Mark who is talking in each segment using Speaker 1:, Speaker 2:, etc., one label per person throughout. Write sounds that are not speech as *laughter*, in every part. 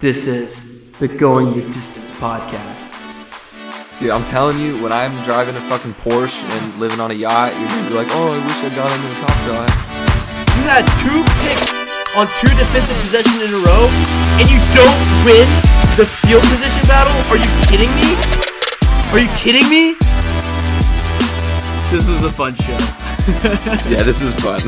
Speaker 1: This is the Going the Distance podcast.
Speaker 2: Dude, I'm telling you, when I'm driving a fucking Porsche and living on a yacht, you're gonna be like, oh, I wish I got into the top shot.
Speaker 3: You had two picks on two defensive possessions in a row, and you don't win the field position battle? Are you kidding me? Are you kidding me? This is a fun show. *laughs*
Speaker 2: yeah, this is fun.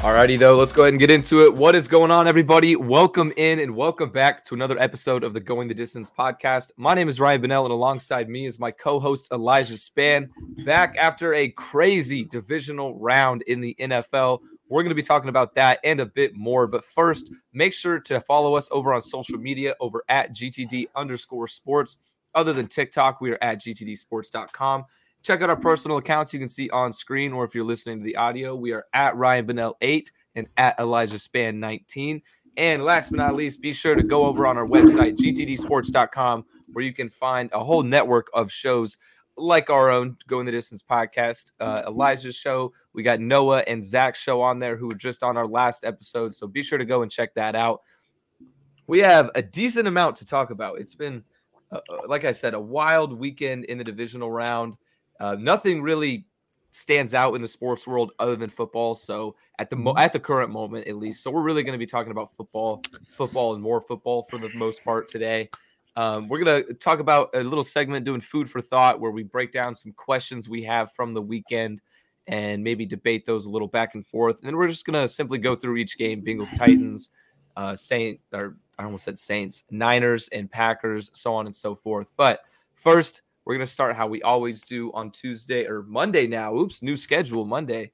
Speaker 2: Alrighty, though, let's go ahead and get into it. What is going on, everybody? Welcome in and welcome back to another episode of the Going the Distance podcast. My name is Ryan Bennell, and alongside me is my co host Elijah Span. Back after a crazy divisional round in the NFL. We're going to be talking about that and a bit more. But first, make sure to follow us over on social media over at GTD underscore sports. Other than TikTok, we are at gtdsports.com. Check out our personal accounts you can see on screen, or if you're listening to the audio, we are at Ryan Bennell 8 and at Elijah Span 19. And last but not least, be sure to go over on our website, gtdsports.com, where you can find a whole network of shows like our own Going the Distance podcast, uh, Elijah's show. We got Noah and Zach's show on there who were just on our last episode. So be sure to go and check that out. We have a decent amount to talk about. It's been, uh, uh like I said, a wild weekend in the divisional round. Uh, nothing really stands out in the sports world other than football. So at the mo- at the current moment, at least, so we're really going to be talking about football, football, and more football for the most part today. Um, we're going to talk about a little segment doing food for thought where we break down some questions we have from the weekend and maybe debate those a little back and forth. And then we're just going to simply go through each game: Bengals, Titans, uh, Saint, or I almost said Saints, Niners, and Packers, so on and so forth. But first we're going to start how we always do on Tuesday or Monday now. Oops, new schedule Monday.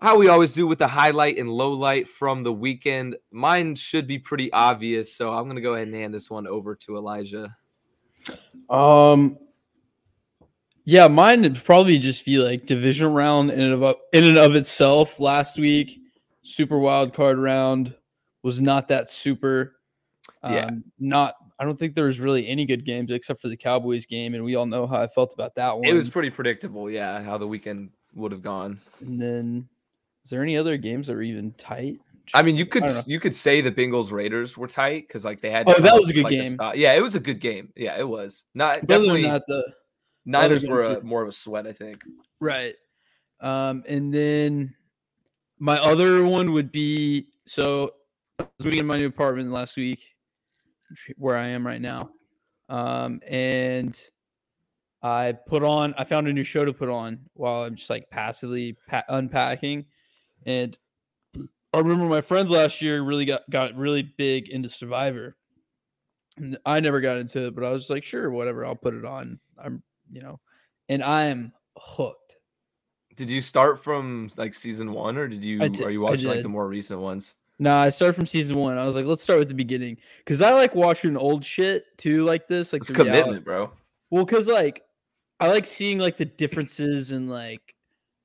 Speaker 2: How we always do with the highlight and low light from the weekend. Mine should be pretty obvious, so I'm going to go ahead and hand this one over to Elijah.
Speaker 4: Um, yeah, mine would probably just be like division round in and of in and of itself. Last week, super wild card round was not that super. Um, yeah, not I don't think there was really any good games except for the Cowboys game, and we all know how I felt about that one.
Speaker 2: It was pretty predictable, yeah, how the weekend would have gone.
Speaker 4: And then, is there any other games that were even tight?
Speaker 2: I mean, you could you could say the Bengals Raiders were tight because like they had.
Speaker 4: Oh, that was a good like game.
Speaker 2: A yeah, it was a good game. Yeah, it was not definitely not the Niners were a, more of a sweat, I think.
Speaker 4: Right. Um, and then my other one would be so I was living in my new apartment last week where I am right now. Um, and I put on, I found a new show to put on while I'm just like passively pa- unpacking. And I remember my friends last year really got, got really big into Survivor. And I never got into it, but I was like, sure, whatever, I'll put it on. I'm, you know, and I am hooked.
Speaker 2: Did you start from like season one or did you, are you watching like the more recent ones?
Speaker 4: No, I started from season one. I was like, let's start with the beginning because I like watching old shit too, like this. Like
Speaker 2: it's commitment, reality. bro.
Speaker 4: Well, because like I like seeing like the differences in like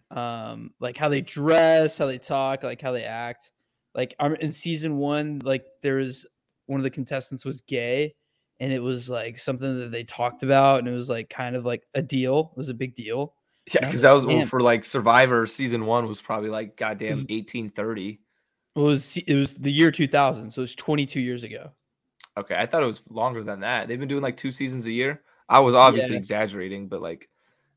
Speaker 4: um like how they dress, how they talk, like how they act. Like I'm in season one, like there was one of the contestants was gay, and it was like something that they talked about, and it was like kind of like a deal. It was a big deal.
Speaker 2: Yeah, because that was for like Survivor season one was probably like goddamn eighteen thirty.
Speaker 4: It was it was the year 2000, so it's 22 years ago.
Speaker 2: Okay, I thought it was longer than that. They've been doing like two seasons a year. I was obviously yeah. exaggerating, but like,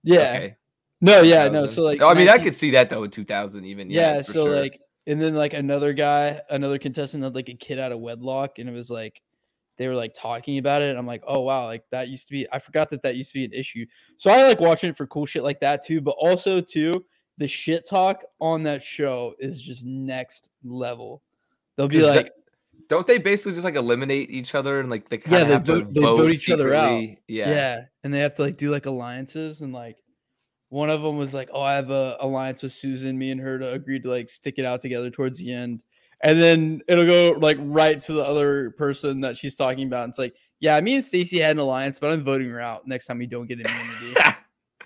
Speaker 4: yeah, okay. no, yeah, no. So like, oh,
Speaker 2: I mean, 19... I could see that though in 2000, even.
Speaker 4: Yeah, yeah so sure. like, and then like another guy, another contestant had like a kid out of wedlock, and it was like they were like talking about it. I'm like, oh wow, like that used to be. I forgot that that used to be an issue. So I like watching it for cool shit like that too, but also too the shit talk on that show is just next level. They'll be like,
Speaker 2: don't they basically just like eliminate each other and like they yeah they, vote, they vote, each secretly. other out.
Speaker 4: Yeah, yeah, and they have to like do like alliances and like one of them was like, oh, I have a alliance with Susan. Me and her to agree to like stick it out together towards the end, and then it'll go like right to the other person that she's talking about. And it's like, yeah, me and Stacy had an alliance, but I'm voting her out next time we don't get immunity. *laughs*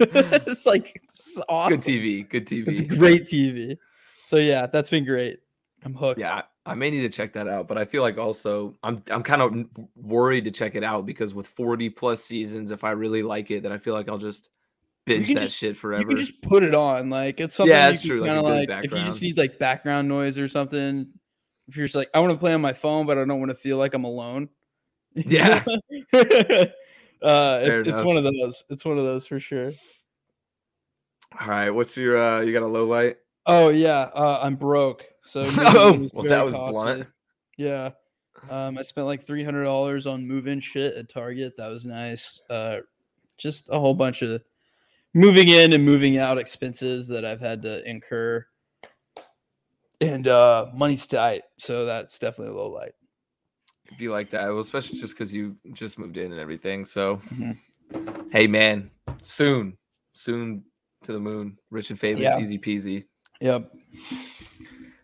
Speaker 4: Mm. *laughs* it's like it's awesome.
Speaker 2: It's good TV. Good TV.
Speaker 4: It's great TV. So yeah, that's been great. I'm hooked.
Speaker 2: Yeah, I may need to check that out, but I feel like also I'm I'm kind of worried to check it out because with 40 plus seasons, if I really like it, then I feel like I'll just binge that
Speaker 4: just,
Speaker 2: shit forever.
Speaker 4: You can just put it on, like it's something. Yeah, that's true. Like, like if you just need like background noise or something, if you're just like, I want to play on my phone, but I don't want to feel like I'm alone.
Speaker 2: Yeah. *laughs* *laughs*
Speaker 4: uh, it's, it's one of those. It's one of those for sure.
Speaker 2: All right, what's your uh you got a low light?
Speaker 4: Oh yeah, uh, I'm broke. So *laughs*
Speaker 2: Oh, well, that was blunt.
Speaker 4: Yeah. Um, I spent like three hundred dollars on move-in shit at Target. That was nice. Uh, just a whole bunch of moving in and moving out expenses that I've had to incur, and uh, money's tight, so that's definitely a low light.
Speaker 2: Be like that, well, especially just because you just moved in and everything. So,
Speaker 4: Mhm.
Speaker 2: hey, man, soon, soon to the moon, rich and famous,
Speaker 4: Yeah.
Speaker 2: easy peasy.
Speaker 4: Yep.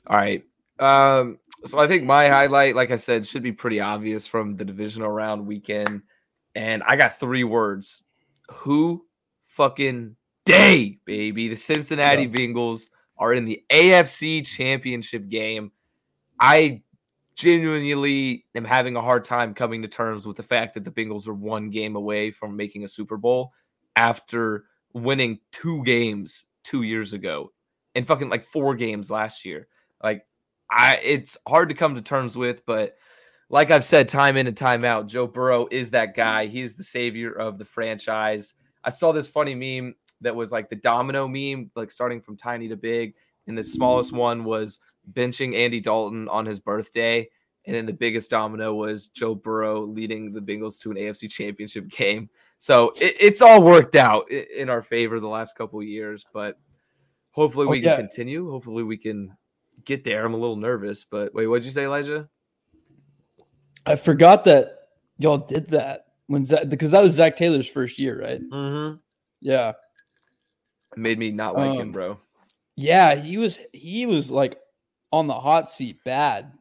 Speaker 2: All right. Um, so I think my highlight, like I said, should be pretty obvious from the divisional round weekend. And I got three words. Who fucking day, baby? The Cincinnati
Speaker 4: Yeah.
Speaker 2: Bengals are in the AFC championship game. I genuinely am having a hard time coming to terms with the fact that the Bengals are one game away from making a Super Bowl after winning two games two years ago and fucking like four games last year. Like I it's hard to come to terms with, but like I've said time in and time out, Joe Burrow is that guy. He is the savior of the franchise. I saw this funny meme that was like the domino meme, like starting from tiny to big. And the smallest one was benching Andy Dalton on his birthday. And then the biggest domino was Joe Burrow leading the Bengals to an AFC championship game. So it, it's all worked out in our favor the last couple of years, but hopefully
Speaker 4: Oh,
Speaker 2: we can continue. Hopefully we can get there. I'm a little nervous, but wait, what'd you say, Elijah?
Speaker 4: I forgot that y'all did that when Zac, because that was Zac Taylor's first year, right?
Speaker 2: Mm-hmm.
Speaker 4: Yeah.
Speaker 2: Made me not like him,
Speaker 4: Um,
Speaker 2: bro.
Speaker 4: Yeah, he was he was like on the hot seat bad.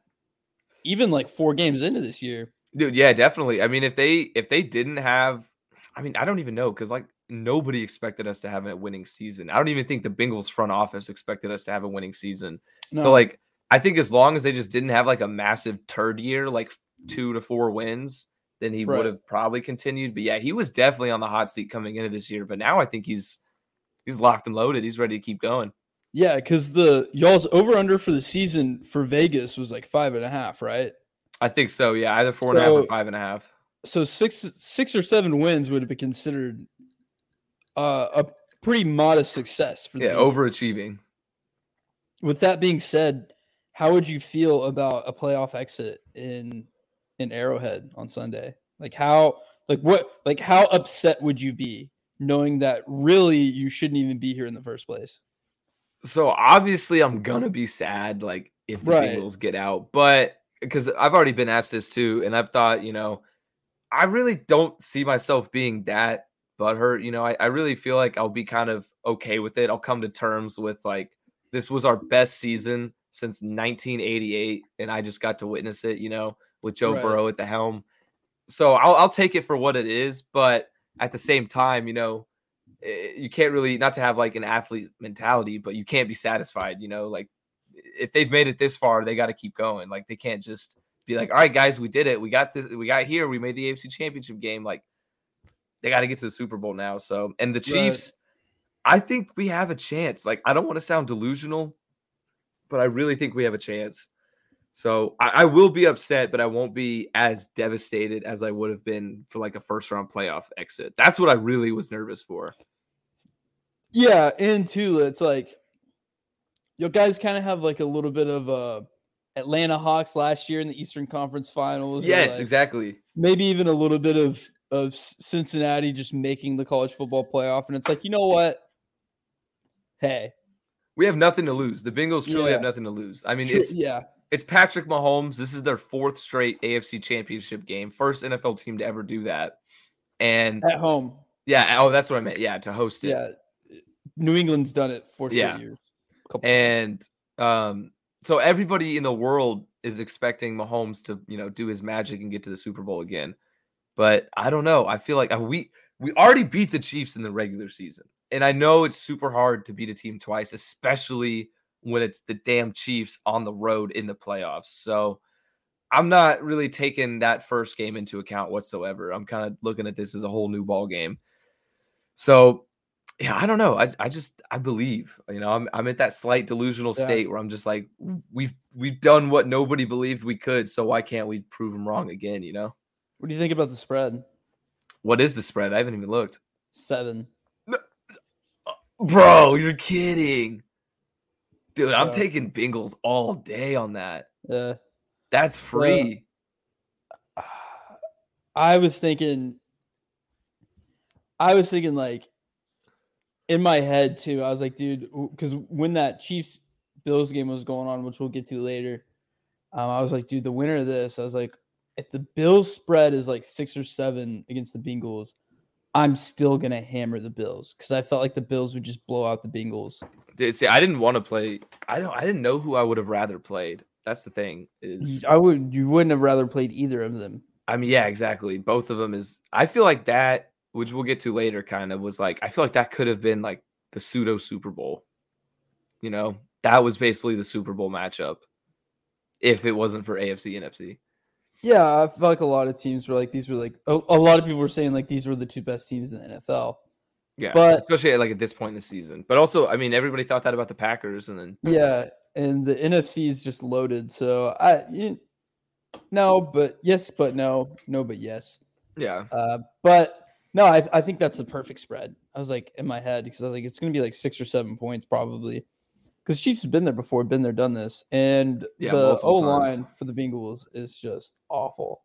Speaker 4: Even like four games into this year.
Speaker 2: Dude, yeah, definitely. I mean, if they if they didn't have, I mean, I don't even know because like nobody expected us to have a winning season. I don't even think the Bengals front office expected us to have a winning season. So like, I think as long as they just didn't have like a massive turd year, like two to four wins, then he
Speaker 4: Right.
Speaker 2: would have probably continued. But yeah, he was definitely on the hot seat coming into this year. But now I think he's he's locked and loaded. He's ready to keep going.
Speaker 4: Yeah, because the y'all's over under for the season for Vegas was like five and a half, right?
Speaker 2: I think so. Yeah, either four and a half or five and a half.
Speaker 4: So six six or seven wins would have been considered uh, a pretty modest success for the
Speaker 2: Yeah, overachieving.
Speaker 4: With that being said, how would you feel about a playoff exit in in Arrowhead on Sunday? Like how like what like how upset would you be knowing that really you shouldn't even be here in the first place?
Speaker 2: So obviously, I'm gonna be sad, like if the
Speaker 4: Right.
Speaker 2: Bengals get out, but because I've already been asked this too, and I've thought, you know, I really don't see myself being that butthurt. You know, I, I really feel like I'll be kind of okay with it. I'll come to terms with like this was our best season since 1988, and I just got to witness it. You know, with Joe
Speaker 4: Right.
Speaker 2: Burrow at the helm. So I'll I'll take it for what it is, but at the same time, you know, Eh, you can't really not to have like an athlete mentality, but you can't be satisfied. You know, like if they've made it this far, they got to keep going. Like they can't just be like, all right, guys, we did it. We got this. We got here. We made the AFC Championship game. Like they got to get to the Super Bowl now. So and the Chiefs, I think we have a chance. Like I don't want to sound delusional, but I really think we have a chance. So I, I will be upset, but I won't be as devastated as I would have been for like a first round playoff exit. That's what I really was nervous for.
Speaker 4: Yeah, and too, it's like you guys kind of have like a little bit of uh Atlanta Hawks last year in the Eastern Conference Finals.
Speaker 2: Yes,
Speaker 4: like,
Speaker 2: exactly.
Speaker 4: Maybe even a little bit of of Cincinnati just making the college football playoff, and it's like you know what? Hey,
Speaker 2: We have nothing to lose. The Bengals truly have nothing to lose. I mean,
Speaker 4: tru-
Speaker 2: it's
Speaker 4: yeah,
Speaker 2: it's Patrick Mahomes. This is their fourth straight AFC Championship game, first NFL team to ever do that. And
Speaker 4: at home.
Speaker 2: yeah, oh, that's what I meant. Yeah, to host it.
Speaker 4: Yeah, New England's done it for
Speaker 2: Yeah.
Speaker 4: years.
Speaker 2: And um, so everybody in the world is expecting Mahomes to, you know, do his magic and get to the Super Bowl again. But I don't know. I feel like uh, we we already beat the Chiefs in the regular season. And I know it's super hard to beat a team twice, especially when it's the damn Chiefs on the road in the playoffs. So I'm not really taking that first game into account whatsoever. I'm kind of looking at this as a whole new ball game. So yeah, I don't know. I I just I believe. You know, I'm I'm at that slight delusional
Speaker 4: Yeah.
Speaker 2: state where I'm just like we've we've done what nobody believed we could, so why can't we prove them wrong again, you know?
Speaker 4: What do you think about the spread?
Speaker 2: What is the spread? I haven't even looked.
Speaker 4: Seven. No.
Speaker 2: Uh, bro, you're kidding. Dude, I'm taking Bengals all day on that.
Speaker 4: Yeah.
Speaker 2: That's free. *sighs*
Speaker 4: I was thinking I was thinking like in my head too. I was like, dude, because when that Chiefs Bills game was going on, which we'll get to later, um, I was like, dude, the winner of this, I was like, if the Bills spread is like six or seven against the Bengals, I'm still gonna hammer the Bills because I felt like the Bills would just blow out the Bengals.
Speaker 2: Dude, see, I didn't want to play. I don't. I didn't know who I would have rather played. That's the thing. Is
Speaker 4: I would, you wouldn't have rather played either of them.
Speaker 2: I mean, yeah, exactly. Both of them is. I feel like that, which we'll get to later, kind of was like. I feel like that could have been like the pseudo Super Bowl. You know, that was basically the Super Bowl matchup. If it wasn't for AFC NFC.
Speaker 4: Yeah, I felt like a lot of teams were like these were like a, a lot of people were saying like these were the two best teams in the NFL.
Speaker 2: Yeah,
Speaker 4: But-
Speaker 2: especially at, like at this point in the season. But also, I mean, everybody thought that about the Packers, and then
Speaker 4: Yeah, and the NFC is just loaded. So I you, no, but yes, but no, no, but yes.
Speaker 2: yeah,
Speaker 4: Uh, but no, I I think that's the perfect spread. I was like in my head because I was like it's gonna be like six or seven points probably. Because Chiefs have been there before, been there, done this, and
Speaker 2: Yeah,
Speaker 4: the O line for the Bengals is just awful.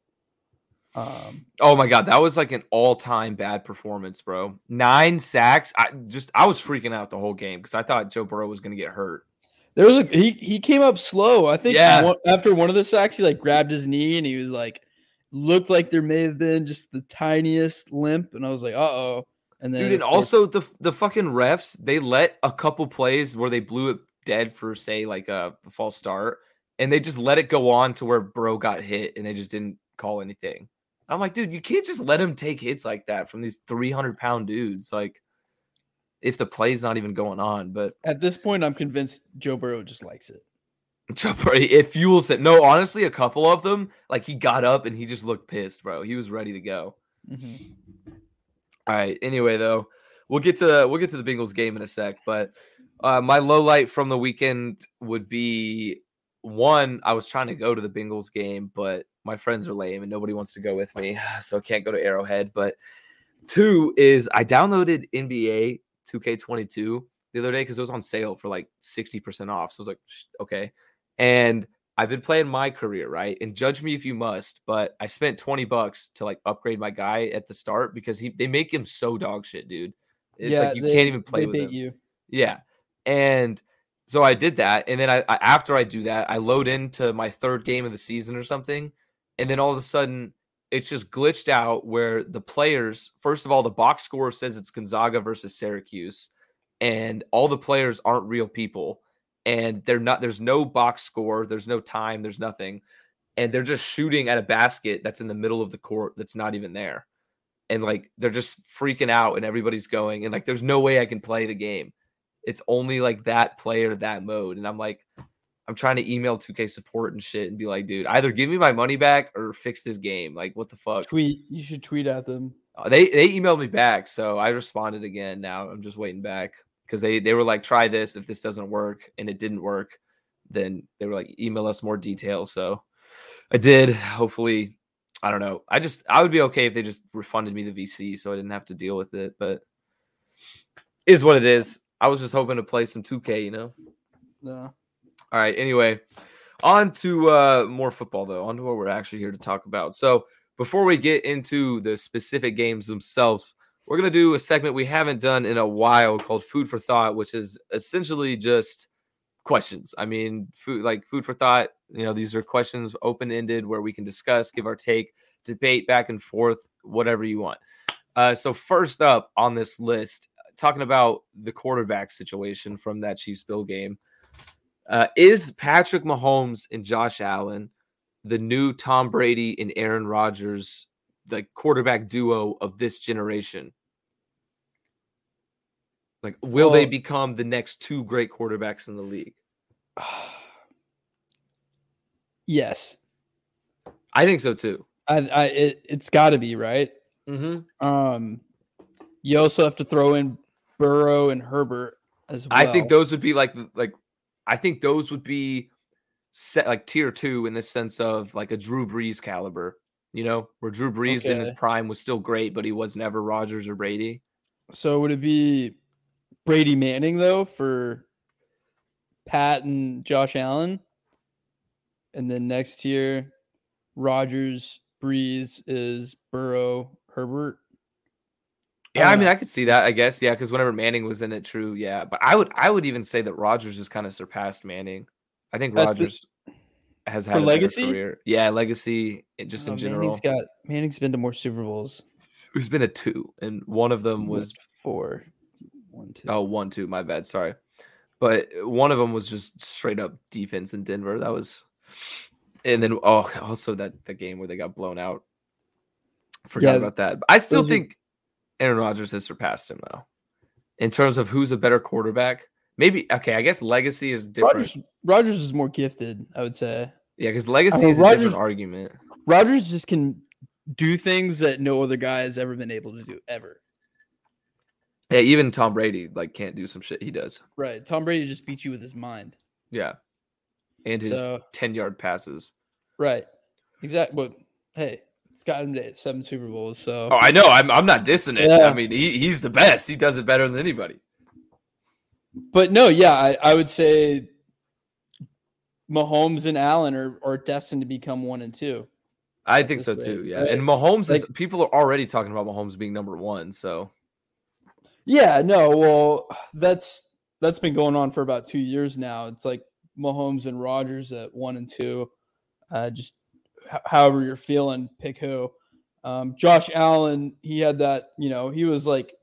Speaker 4: Um,
Speaker 2: Oh my god, that was like an all-time bad performance, bro. Nine sacks. I just I was freaking out the whole game because I thought Joe Burrow was gonna get hurt.
Speaker 4: There was a he he came up slow. I think
Speaker 2: Yeah.
Speaker 4: one, after one of the sacks, he like grabbed his knee and he was like looked like there may have been just the tiniest limp, and I was like, uh oh. And then
Speaker 2: Dude, and also the the fucking refs, they let a couple plays where they blew it dead for say like a false start, and they just let it go on to where bro got hit, and they just didn't call anything. I'm like, dude, you can't just let him take hits like that from these 300 pound dudes. Like, if the play's not even going on, but
Speaker 4: at this point, I'm convinced Joe Burrow just likes it. *laughs*
Speaker 2: It fuels it. No, honestly, a couple of them, like he got up and he just looked pissed, bro. He was ready to go.
Speaker 4: Mhm.
Speaker 2: All right. Anyway, though, we'll get to we'll get to the Bengals game in a sec. But uh, my low light from the weekend would be one. I was trying to go to the Bengals game, but my friends are lame and nobody wants to go with me, *sighs* so I can't go to Arrowhead. But two is I downloaded NBA 2K22 the other day because it was on sale for like 60% off. So I was like, okay. And I've been playing my career, right? And judge me if you must, but I spent 20 bucks to like upgrade my guy at the start because he they make him so dog shit, dude. It's like you
Speaker 4: they-
Speaker 2: can't even play with him.
Speaker 4: you.
Speaker 2: Yeah. And so I did that. And then I, I after I do that, I load into my third game of the season or something. And then all of a sudden it's just glitched out where the players, first of all, the box score says it's Gonzaga versus Syracuse, and all the players aren't real people. And they're not, there's no box score, there's no time, there's nothing. And they're just shooting at a basket that's in the middle of the court that's not even there. And like they're just freaking out and everybody's going, and like there's no way I can play the game it's only like that player that mode and i'm like i'm trying to email 2k support and shit and be like dude either give me my money back or fix this game like what the fuck
Speaker 4: Tweet. You should tweet at them.
Speaker 2: Uh, they they emailed me back so i responded again now i'm just waiting back because they they were like try this if this doesn't work and it didn't work then they were like email us more details so i did hopefully i don't know i just i would be okay if they just refunded me the vc so i didn't have to deal with it but is what it is i was just hoping to play some 2k you know
Speaker 4: No.
Speaker 2: all right. Anyway, on to uh, more football, though. On to what we're actually here to talk about. So, before we get into the specific games themselves, we're going to do a segment we haven't done in a while called Food for Thought, which is essentially just questions. I mean, food like food for thought. You know, these are questions open ended where we can discuss, give our take, debate back and forth, whatever you want. Uh, so, first up on this list, talking about the quarterback situation from that Chiefs Bill game. Uh, is Patrick Mahomes and Josh Allen the new Tom Brady and Aaron Rodgers, the quarterback duo of this generation? Like, will they become the next two great quarterbacks in the league? *sighs*
Speaker 4: yes.
Speaker 2: I think so too.
Speaker 4: I. I. It, it's got to be right.
Speaker 2: Mm-hmm.
Speaker 4: Um, you also have to throw in Burrow and Herbert as well.
Speaker 2: I think those would be like like I think those would be set like tier two in the sense of like a Drew Brees caliber. You know, where Drew Brees in his prime was still great, but he was never Rodgers or Brady.
Speaker 4: So would it be Brady Manning though for Pat and Josh Allen? And then next year, Rodgers, Brees is Burrow, Herbert.
Speaker 2: Yeah, I
Speaker 4: don't
Speaker 2: mean. I could see that. I guess, yeah, because whenever Manning was in it, true, yeah. But I would, I would even say that Rodgers has kind of surpassed Manning. I think
Speaker 4: At the-
Speaker 2: Rodgers has had a
Speaker 4: legacy?
Speaker 2: career. Yeah, legacy, just oh, in
Speaker 4: Oh,
Speaker 2: general.
Speaker 4: Manning's got Manning's been to more Super Bowls.
Speaker 2: Who's been a two, and one of them was
Speaker 4: four. One, two.
Speaker 2: oh one two. My bad, sorry. But one of them was just straight up defense in Denver. That was, and then oh, *laughs* also that the game where they got blown out. Forgot
Speaker 4: Yeah,
Speaker 2: about that. But I still
Speaker 4: those are-
Speaker 2: think Aaron Rodgers has surpassed him though, in terms of who's a better quarterback. Maybe okay. I guess legacy is different.
Speaker 4: Rodgers, Rodgers is more gifted, I would say.
Speaker 2: Yeah, because legacy
Speaker 4: mean,
Speaker 2: is a different argument.
Speaker 4: Rodgers just can do things that no other guy has ever been able to do ever.
Speaker 2: Yeah, even Tom Brady like can't do some shit he does.
Speaker 4: Right. Tom Brady just beats you with his mind.
Speaker 2: Yeah, and his
Speaker 4: So
Speaker 2: ten yard passes.
Speaker 4: right. Exactly. But hey, it's got him to seven Super Bowls. So
Speaker 2: Oh, I know. I'm I'm not dissing it.
Speaker 4: Yeah.
Speaker 2: I mean, he, he's the best. He does it better than anybody.
Speaker 4: but no, yeah, I, I would say Mahomes and Allen are, are destined to become one and two.
Speaker 2: I think so too. Yeah, and Mahomes is. People are already talking about Mahomes being number one. So
Speaker 4: Yeah, no, well, that's that's been going on for about two years now. It's like Mahomes and Rodgers at one and two. Uh, just h- however you're feeling, pick who. Um, Josh Allen, he had that, you know, he was like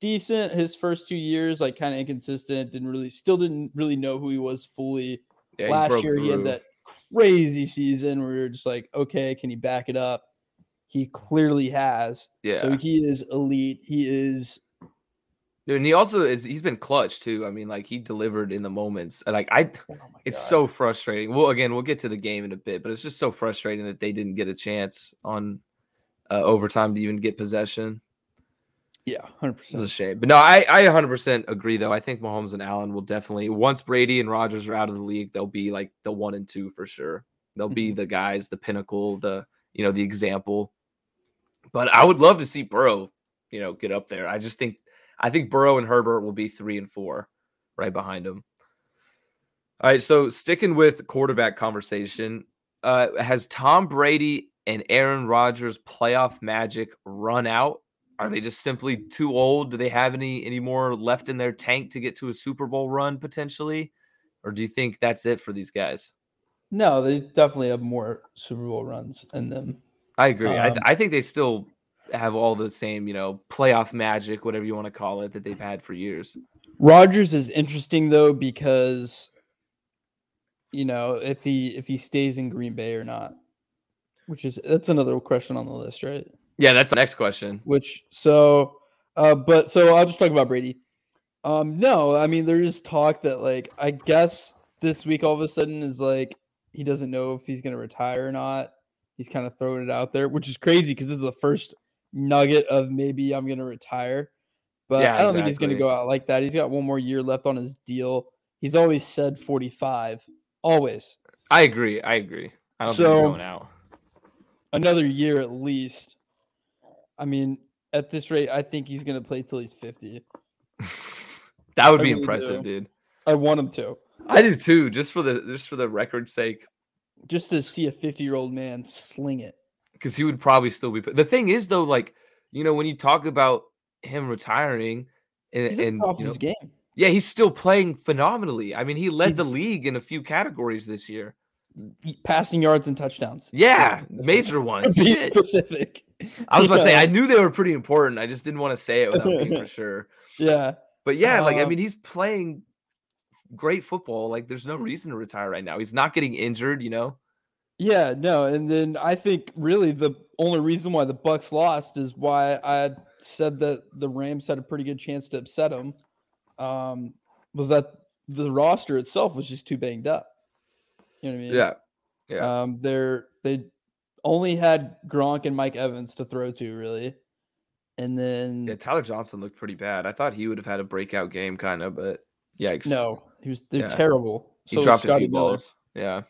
Speaker 4: decent his first two years, like kind of inconsistent. Didn't really, still didn't really know who he was fully.
Speaker 2: yeah,
Speaker 4: Last year, he had that crazy season where you're just like, okay, can he back it up? He clearly has.
Speaker 2: Yeah,
Speaker 4: So he is elite. He is
Speaker 2: Dude, and he also is. He's been clutch too. I mean, like he delivered in the moments. Like I,
Speaker 4: oh
Speaker 2: it's
Speaker 4: God.
Speaker 2: so frustrating. Well, again, we'll get to the game in a bit, but it's just so frustrating that they didn't get a chance on uh, overtime to even get possession.
Speaker 4: yeah, hundred percent.
Speaker 2: It's a shame. But no, I, I 100% agree, though. I think Mahomes and Allen will definitely, once Brady and Rodgers are out of the league, they'll be like the one and two for sure. They'll be the guys, the pinnacle, the, you know, the example. But I would love to see Burrow, you know, get up there. I just think, I think Burrow and Herbert will be three and four right behind him. All right. So sticking with quarterback conversation, uh, has Tom Brady and Aaron Rodgers playoff magic run out? Are they just simply too old? Do they have any any more left in their tank to get to a Super Bowl run potentially? Or do you think that's it for these guys?
Speaker 4: No, they definitely have more Super Bowl runs in them.
Speaker 2: I agree. I,
Speaker 4: Um,
Speaker 2: th- I think they still have all the same, you know, playoff magic, whatever you want to call it, that they've had for years.
Speaker 4: Rodgers is interesting though because you know if he if he stays in Green Bay or not, which is that's another question on the list, right?
Speaker 2: Yeah, that's the next question.
Speaker 4: Which so, uh, but so I'll just talk about Brady. Um, no, I mean there's talk that like I guess this week all of a sudden is like he doesn't know if he's gonna retire or not. He's kind of throwing it out there, which is crazy because this is the first nugget of maybe I'm gonna retire. But
Speaker 2: Yeah,
Speaker 4: I don't think he's gonna go out like that. He's got one more year left on his deal. He's always said 45, always
Speaker 2: I agree. I agree. I don't think
Speaker 4: So-
Speaker 2: he's going out.
Speaker 4: another year at least. I mean, at this rate, I think he's gonna play till he's 50. *laughs*
Speaker 2: that would
Speaker 4: I
Speaker 2: be
Speaker 4: really
Speaker 2: impressive,
Speaker 4: do.
Speaker 2: dude.
Speaker 4: I want him to.
Speaker 2: I do too, just for the just for the record's sake.
Speaker 4: just to see a 50 year old man sling it.
Speaker 2: Because he would probably still be. The thing is, though, like you know, when you talk about him retiring, and,
Speaker 4: He's
Speaker 2: and you
Speaker 4: his
Speaker 2: know,
Speaker 4: game.
Speaker 2: yeah, he's still playing phenomenally. I mean, he led
Speaker 4: He-
Speaker 2: the league in a few categories this year.
Speaker 4: Passing yards and touchdowns.
Speaker 2: Yeah, major *laughs* ones.
Speaker 4: Be specific.
Speaker 2: I was about to say, I knew they were pretty important. I just didn't want to say it without being for *laughs* sure.
Speaker 4: Yeah.
Speaker 2: But yeah, like I
Speaker 4: Um,
Speaker 2: mean, he's playing great football. Like, there's no reason to retire right now. He's not getting injured. You know.
Speaker 4: Yeah, no, and then I think really the only reason why the Bucs lost is why I said that the Rams had a pretty good chance to upset them. Um, was that the roster itself was just too banged up. You know what I mean?
Speaker 2: Yeah. Yeah.
Speaker 4: Um, they're they only had Gronk and Mike Evans to throw to really, and then
Speaker 2: Yeah, Tyler Johnson looked pretty bad. I thought he would have had a breakout game, kind of, but yikes.
Speaker 4: no, he was they're
Speaker 2: Yeah.
Speaker 4: terrible.
Speaker 2: he
Speaker 4: So was
Speaker 2: dropped a few
Speaker 4: Miller.
Speaker 2: balls. Yeah,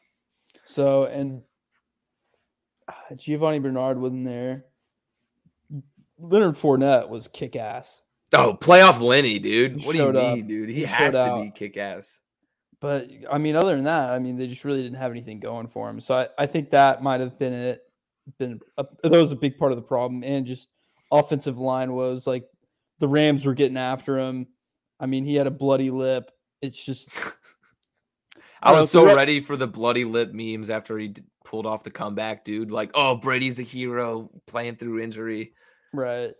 Speaker 4: So and uh, Giovani Bernard wasn't there. Leonard Fournette was kick ass,
Speaker 2: Oh, playoff Lenny, dude.
Speaker 4: He
Speaker 2: What do you
Speaker 4: up.
Speaker 2: mean, dude? He,
Speaker 4: He
Speaker 2: has to be kick ass.
Speaker 4: but I mean, other than that, I mean, they just really didn't have anything going for him. So I, I think that might have been it. Been a, that was a big part of the problem, and just offensive line was like the Rams were getting after him. I mean, he had a bloody lip. It's just *laughs*
Speaker 2: I was so ready for the bloody lip memes after he d- pulled off the comeback, dude. Like, oh, Brady's a hero playing through injury.
Speaker 4: Right.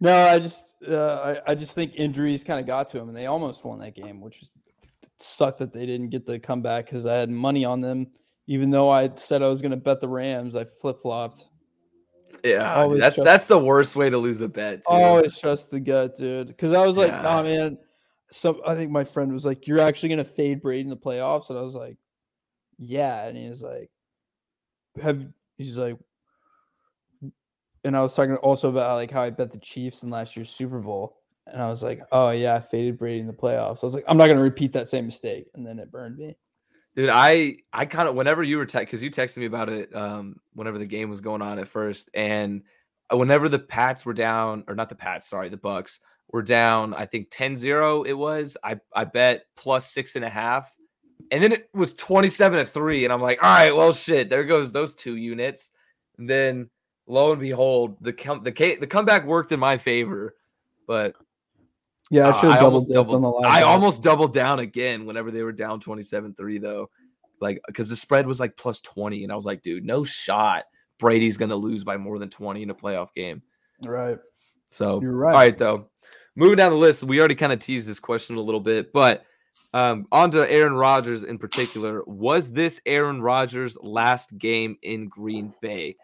Speaker 4: No, I just uh, I, I just think injuries kind of got to him, and they almost won that game, which is sucked that they didn't get the comeback because I had money on them. Even though I said I was going to bet the Rams, I flip flopped.
Speaker 2: Yeah, dude, that's
Speaker 4: trust-
Speaker 2: that's the worst way to lose a bet. Too.
Speaker 4: Always trust the gut, dude. Because I was like,
Speaker 2: Yeah.
Speaker 4: nah, man. So I think my friend was like, "You're actually to fade Brady in the playoffs," and I was like, "Yeah," and he was like, "Have?" He's like, and I was talking also about like how I bet the Chiefs in last year's Super Bowl, and I was like, "Oh yeah, I faded Brady in the playoffs." I was like, "I'm not to repeat that same mistake," and then it burned me.
Speaker 2: Dude, I I kind of whenever you were because you texted me about it um whenever the game was going on at first, and uh, whenever the Pats were down or not the Pats, sorry, the Bucs were down, I think 10-0 it was. I I bet plus six and a half, and then it was twenty seven to three, and I'm like, all right, well shit, there goes those two units. And then lo and behold, the com- the ca- the comeback worked in my favor, but
Speaker 4: Yeah, I
Speaker 2: uh,
Speaker 4: should have double
Speaker 2: almost
Speaker 4: dipped on the
Speaker 2: doubled- I almost doubled down again whenever they were down 27-3 though. Like cuz the spread was like plus 20 and I was like, dude, no shot. Brady's going to lose by more than 20 in a playoff game.
Speaker 4: right.
Speaker 2: So
Speaker 4: You're right.
Speaker 2: all
Speaker 4: right
Speaker 2: though. Moving down the list, we already kind of teased this question a little bit, but um on to Aaron Rodgers in particular. Was this Aaron Rodgers last game in Green Bay?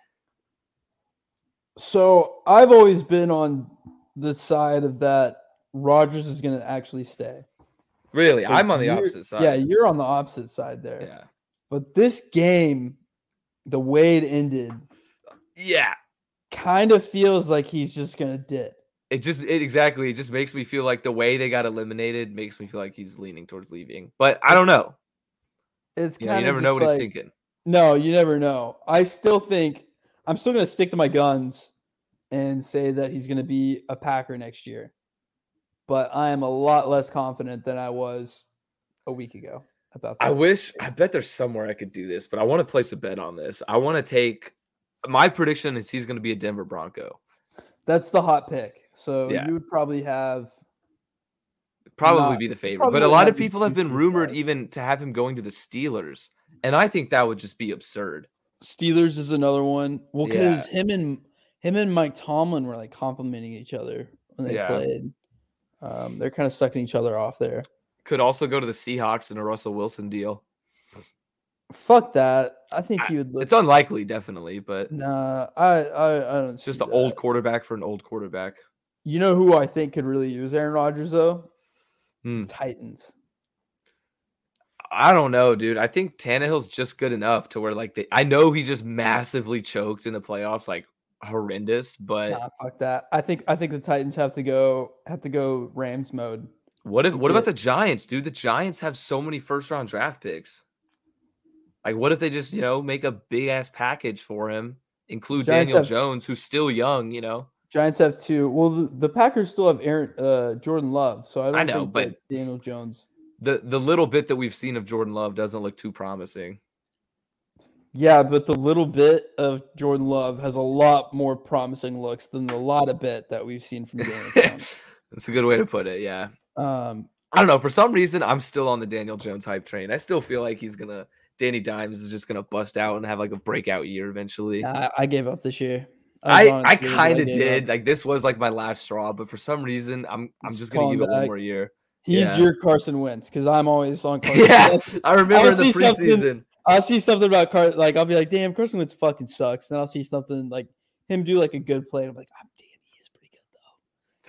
Speaker 4: So I've always been on the side of that Rodgers is going to actually stay.
Speaker 2: Really?
Speaker 4: Like,
Speaker 2: I'm on the opposite side.
Speaker 4: Yeah, you're on the opposite side there.
Speaker 2: Yeah.
Speaker 4: But this game, the way it ended,
Speaker 2: Yeah.
Speaker 4: kind of feels like he's just going to dip.
Speaker 2: It just it exactly it just makes me feel like the way they got eliminated makes me feel like he's leaning towards leaving but i don't know
Speaker 4: It's
Speaker 2: you, know, you never know what
Speaker 4: like,
Speaker 2: he's thinking
Speaker 4: No, you never know. I still think I'm still going to stick to my guns and say that he's going to be a Packer next year. But I am a lot less confident than I was a week ago about that.
Speaker 2: i wish i bet there's somewhere i could do this but i want to place a bet on this i want to take my prediction is he's going to be a denver bronco
Speaker 4: That's the hot pick. So
Speaker 2: Yeah.
Speaker 4: you would probably have
Speaker 2: probably
Speaker 4: Not-
Speaker 2: be the favorite but a lot of people have been rumored
Speaker 4: side.
Speaker 2: even to have him going to the steelers and i think that would just be absurd
Speaker 4: Steelers is another one. Well,
Speaker 2: Yeah.
Speaker 4: because him and him and Mike Tomlin were like complimenting each other when they
Speaker 2: Yeah.
Speaker 4: played. Um, they're kind of sucking each other off there.
Speaker 2: could also go to the seahawks in a russell wilson deal
Speaker 4: Fuck that. I think he would look.
Speaker 2: it's unlikely definitely but
Speaker 4: nah, I I, I don't.
Speaker 2: it's just an old quarterback for an old quarterback
Speaker 4: You know who I think could really use Aaron Rodgers though?
Speaker 2: Hmm.
Speaker 4: Titans.
Speaker 2: I don't know, dude. I think Tannehill's just good enough to where like they, I know he just massively choked in the playoffs, like horrendous. But
Speaker 4: Nah, fuck that. I think I think the Titans have to go have to go Rams mode.
Speaker 2: what if what about the Giants, dude? The Giants have so many first round draft picks. Like, what if they just you know make a big ass package for him, include
Speaker 4: Giants
Speaker 2: Daniel
Speaker 4: have-
Speaker 2: Jones, who's still young, you know?
Speaker 4: Giants have two. Well, the, the Packers still have Aaron uh, Jordan Love, so I don't
Speaker 2: I know,
Speaker 4: think
Speaker 2: but-
Speaker 4: that Daniel Jones.
Speaker 2: The the little bit that we've seen of Jordan Love doesn't look too promising.
Speaker 4: Yeah, but the little bit of Jordan Love has a lot more promising looks than the lot of bit that we've seen from Daniel *laughs* Jones.
Speaker 2: That's a good way to put it. Yeah.
Speaker 4: Um,
Speaker 2: I don't know. For some reason, I'm still on the Daniel Jones hype train. I still feel like he's gonna Danny Dimes is just gonna bust out and have like a breakout year eventually.
Speaker 4: I, I gave up this year.
Speaker 2: I, I
Speaker 4: you,
Speaker 2: kind of did.
Speaker 4: up.
Speaker 2: Like this was like my last straw, but for some reason, I'm I'm
Speaker 4: He's
Speaker 2: just gonna give it one more year.
Speaker 4: He's
Speaker 2: yeah.
Speaker 4: your Carson Wentz because I'm always on *laughs* Carson.
Speaker 2: yeah,
Speaker 4: Wentz.
Speaker 2: I remember in the
Speaker 4: see something-
Speaker 2: preseason.
Speaker 4: I'll see something about Car like I'll be like, damn, Carson Wentz fucking sucks. Then I'll see something like him do like a good play. And I'm like, oh, damn, he is pretty good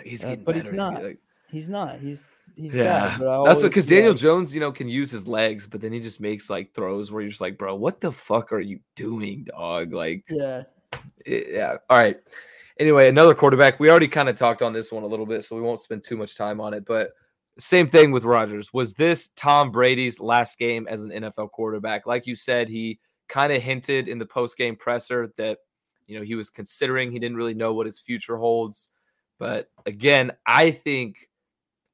Speaker 4: though.
Speaker 2: He's
Speaker 4: Uh,
Speaker 2: getting
Speaker 4: but he's
Speaker 2: better.
Speaker 4: not.
Speaker 2: Like,
Speaker 4: He's not. He's he's
Speaker 2: yeah,
Speaker 4: bad.
Speaker 2: That's
Speaker 4: always
Speaker 2: because Daniel
Speaker 4: like,
Speaker 2: Jones, you know, can use his legs, but then he just makes like throws where you're just like, bro, what the fuck are you doing, dog? Like,
Speaker 4: Yeah.
Speaker 2: it- yeah. All right. Anyway, another quarterback. We already kind of talked on this one a little bit, so we won't spend too much time on it. But same thing with Rodgers. Was this Tom Brady's last game as an NFL quarterback? Like you said, he kind of hinted in the post game presser that you know he was considering. He didn't really know what his future holds. But again, I think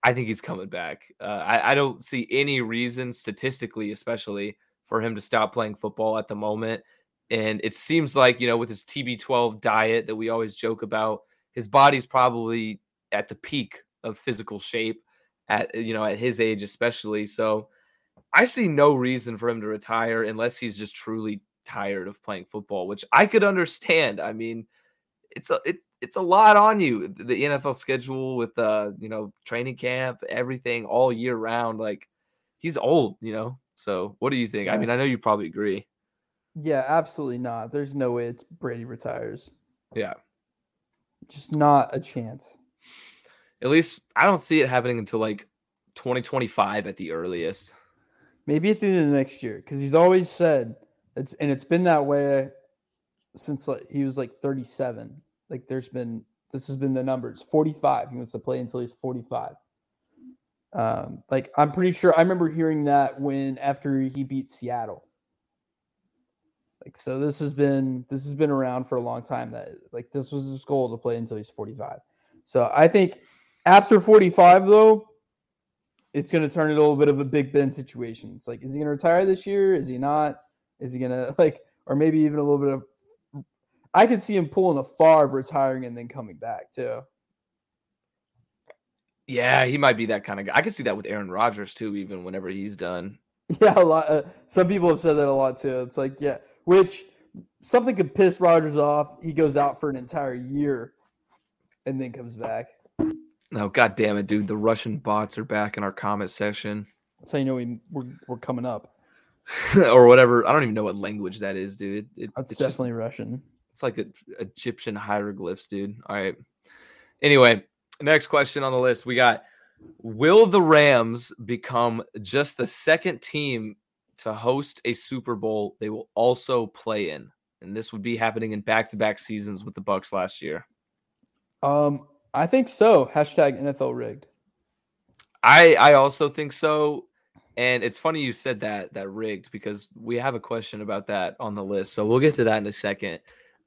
Speaker 2: I think he's coming back. Uh, I, I don't see any reason, statistically, especially, for him to stop playing football at the moment. And it seems like, you know, with his TB12 diet that we always joke about, his body's probably at the peak of physical shape at, you know, at his age, especially. So I see no reason for him to retire unless he's just truly tired of playing football, which I could understand. I mean, it's a, it, it's a lot on you. The NFL schedule with uh, you know, training camp, everything all year round. Like he's old, you know. So what do you think? I mean, I know you probably agree.
Speaker 4: Yeah, absolutely not. There's no way it's Brady retires.
Speaker 2: Yeah.
Speaker 4: Just not a chance.
Speaker 2: At least I don't see it happening until like 2025 at the earliest.
Speaker 4: Maybe at the end of the next year, because he's always said it's and it's been that way since like he was like 37. Like there's been this has been the numbers 45. He wants to play until he's 45. Um, like I'm pretty sure I remember hearing that when after he beat Seattle. Like so this has been this has been around for a long time that like this was his goal to play until he's 45. So I think after 45 though, it's going to turn into a little bit of a Big Ben situation. It's like is he going to retire this year? Is he not? Is he going *laughs* to like or maybe even a little bit of I could see him pulling a Favre, retiring, and then coming back too.
Speaker 2: Yeah, he might be that kind of guy. I can see that with Aaron Rodgers too, even whenever he's done. *laughs*
Speaker 4: Yeah, a lot. Uh, some people have said that a lot too. It's like, yeah, which something could piss Rodgers off. He goes out for an entire year, and then comes back.
Speaker 2: No, god damn it, dude! The Russian bots are back in our comment section.
Speaker 4: That's how you know we, we're we're coming up. *laughs*
Speaker 2: or whatever. I don't even know what language that is, dude. It,
Speaker 4: That's definitely just, Russian.
Speaker 2: It's like a, Egyptian hieroglyphs, dude. All right. Anyway, next question on the list. We got Will the Rams become just the second team to host a Super Bowl they will also play in? And this would be happening in back-to-back seasons with the Bucs last year.
Speaker 4: Um, I think so. Hashtag NFL rigged.
Speaker 2: I I also think so. And it's funny you said that that rigged because we have a question about that on the list. So we'll get to that in a second.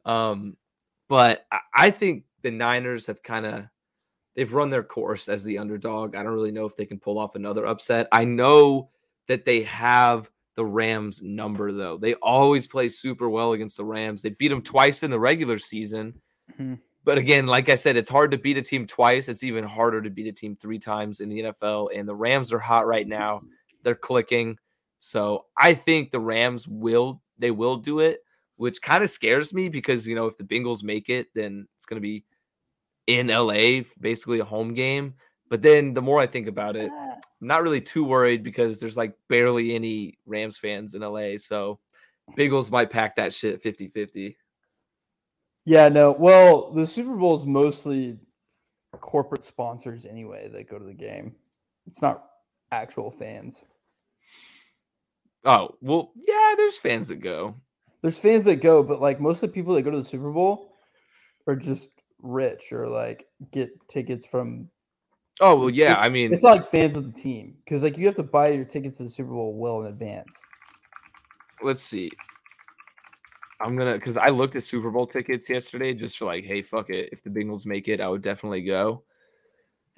Speaker 2: Um, but I think the Niners have kind of they've run their course as the underdog. I don't really know if they can pull off another upset. I know that they have the Rams number though. They always play super well against the Rams. They beat them twice in the regular season. Mm-hmm. But again, like I said, it's hard to beat a team twice. It's even harder to beat a team three times in the NFL. And the Rams are hot right now. They're clicking. So I think the Rams will they will do it which kind of scares me because you know if the Bengals make it, then it's going to be in LA, basically a home game. But then the more I think about it, uh I'm not really too worried because there's like barely any Rams fans in LA. So Bengals might pack that shit 50 50.
Speaker 4: Yeah, no. Well, the Super Bowl is mostly corporate sponsors anyway that go to the game. It's not actual fans.
Speaker 2: Oh, well, yeah, there's fans that go
Speaker 4: there's fans that go, but like most of the people that go to the Super Bowl are just rich or like get tickets from.
Speaker 2: Oh well, yeah. I mean,
Speaker 4: it's not like fans of the team because like you have to buy your tickets to the Super Bowl well in advance.
Speaker 2: Let's see. I'm gonna because I looked at Super Bowl tickets yesterday just for like, hey, fuck it. If the Bengals make it, I would definitely go.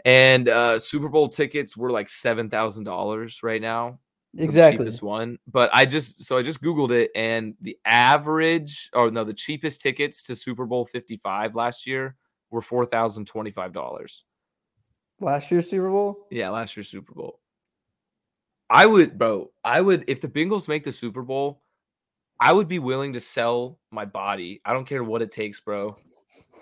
Speaker 2: And uh Super Bowl tickets were like seven thousand dollars right now
Speaker 4: exactly.
Speaker 2: this one but i just so i just googled it and the average or no the cheapest tickets to super bowl 55 last year were $4025
Speaker 4: last year's super bowl?
Speaker 2: Yeah last year's super bowl. I would bro i would if the bengals make the super bowl i would be willing to sell my body. I don't care what it takes bro.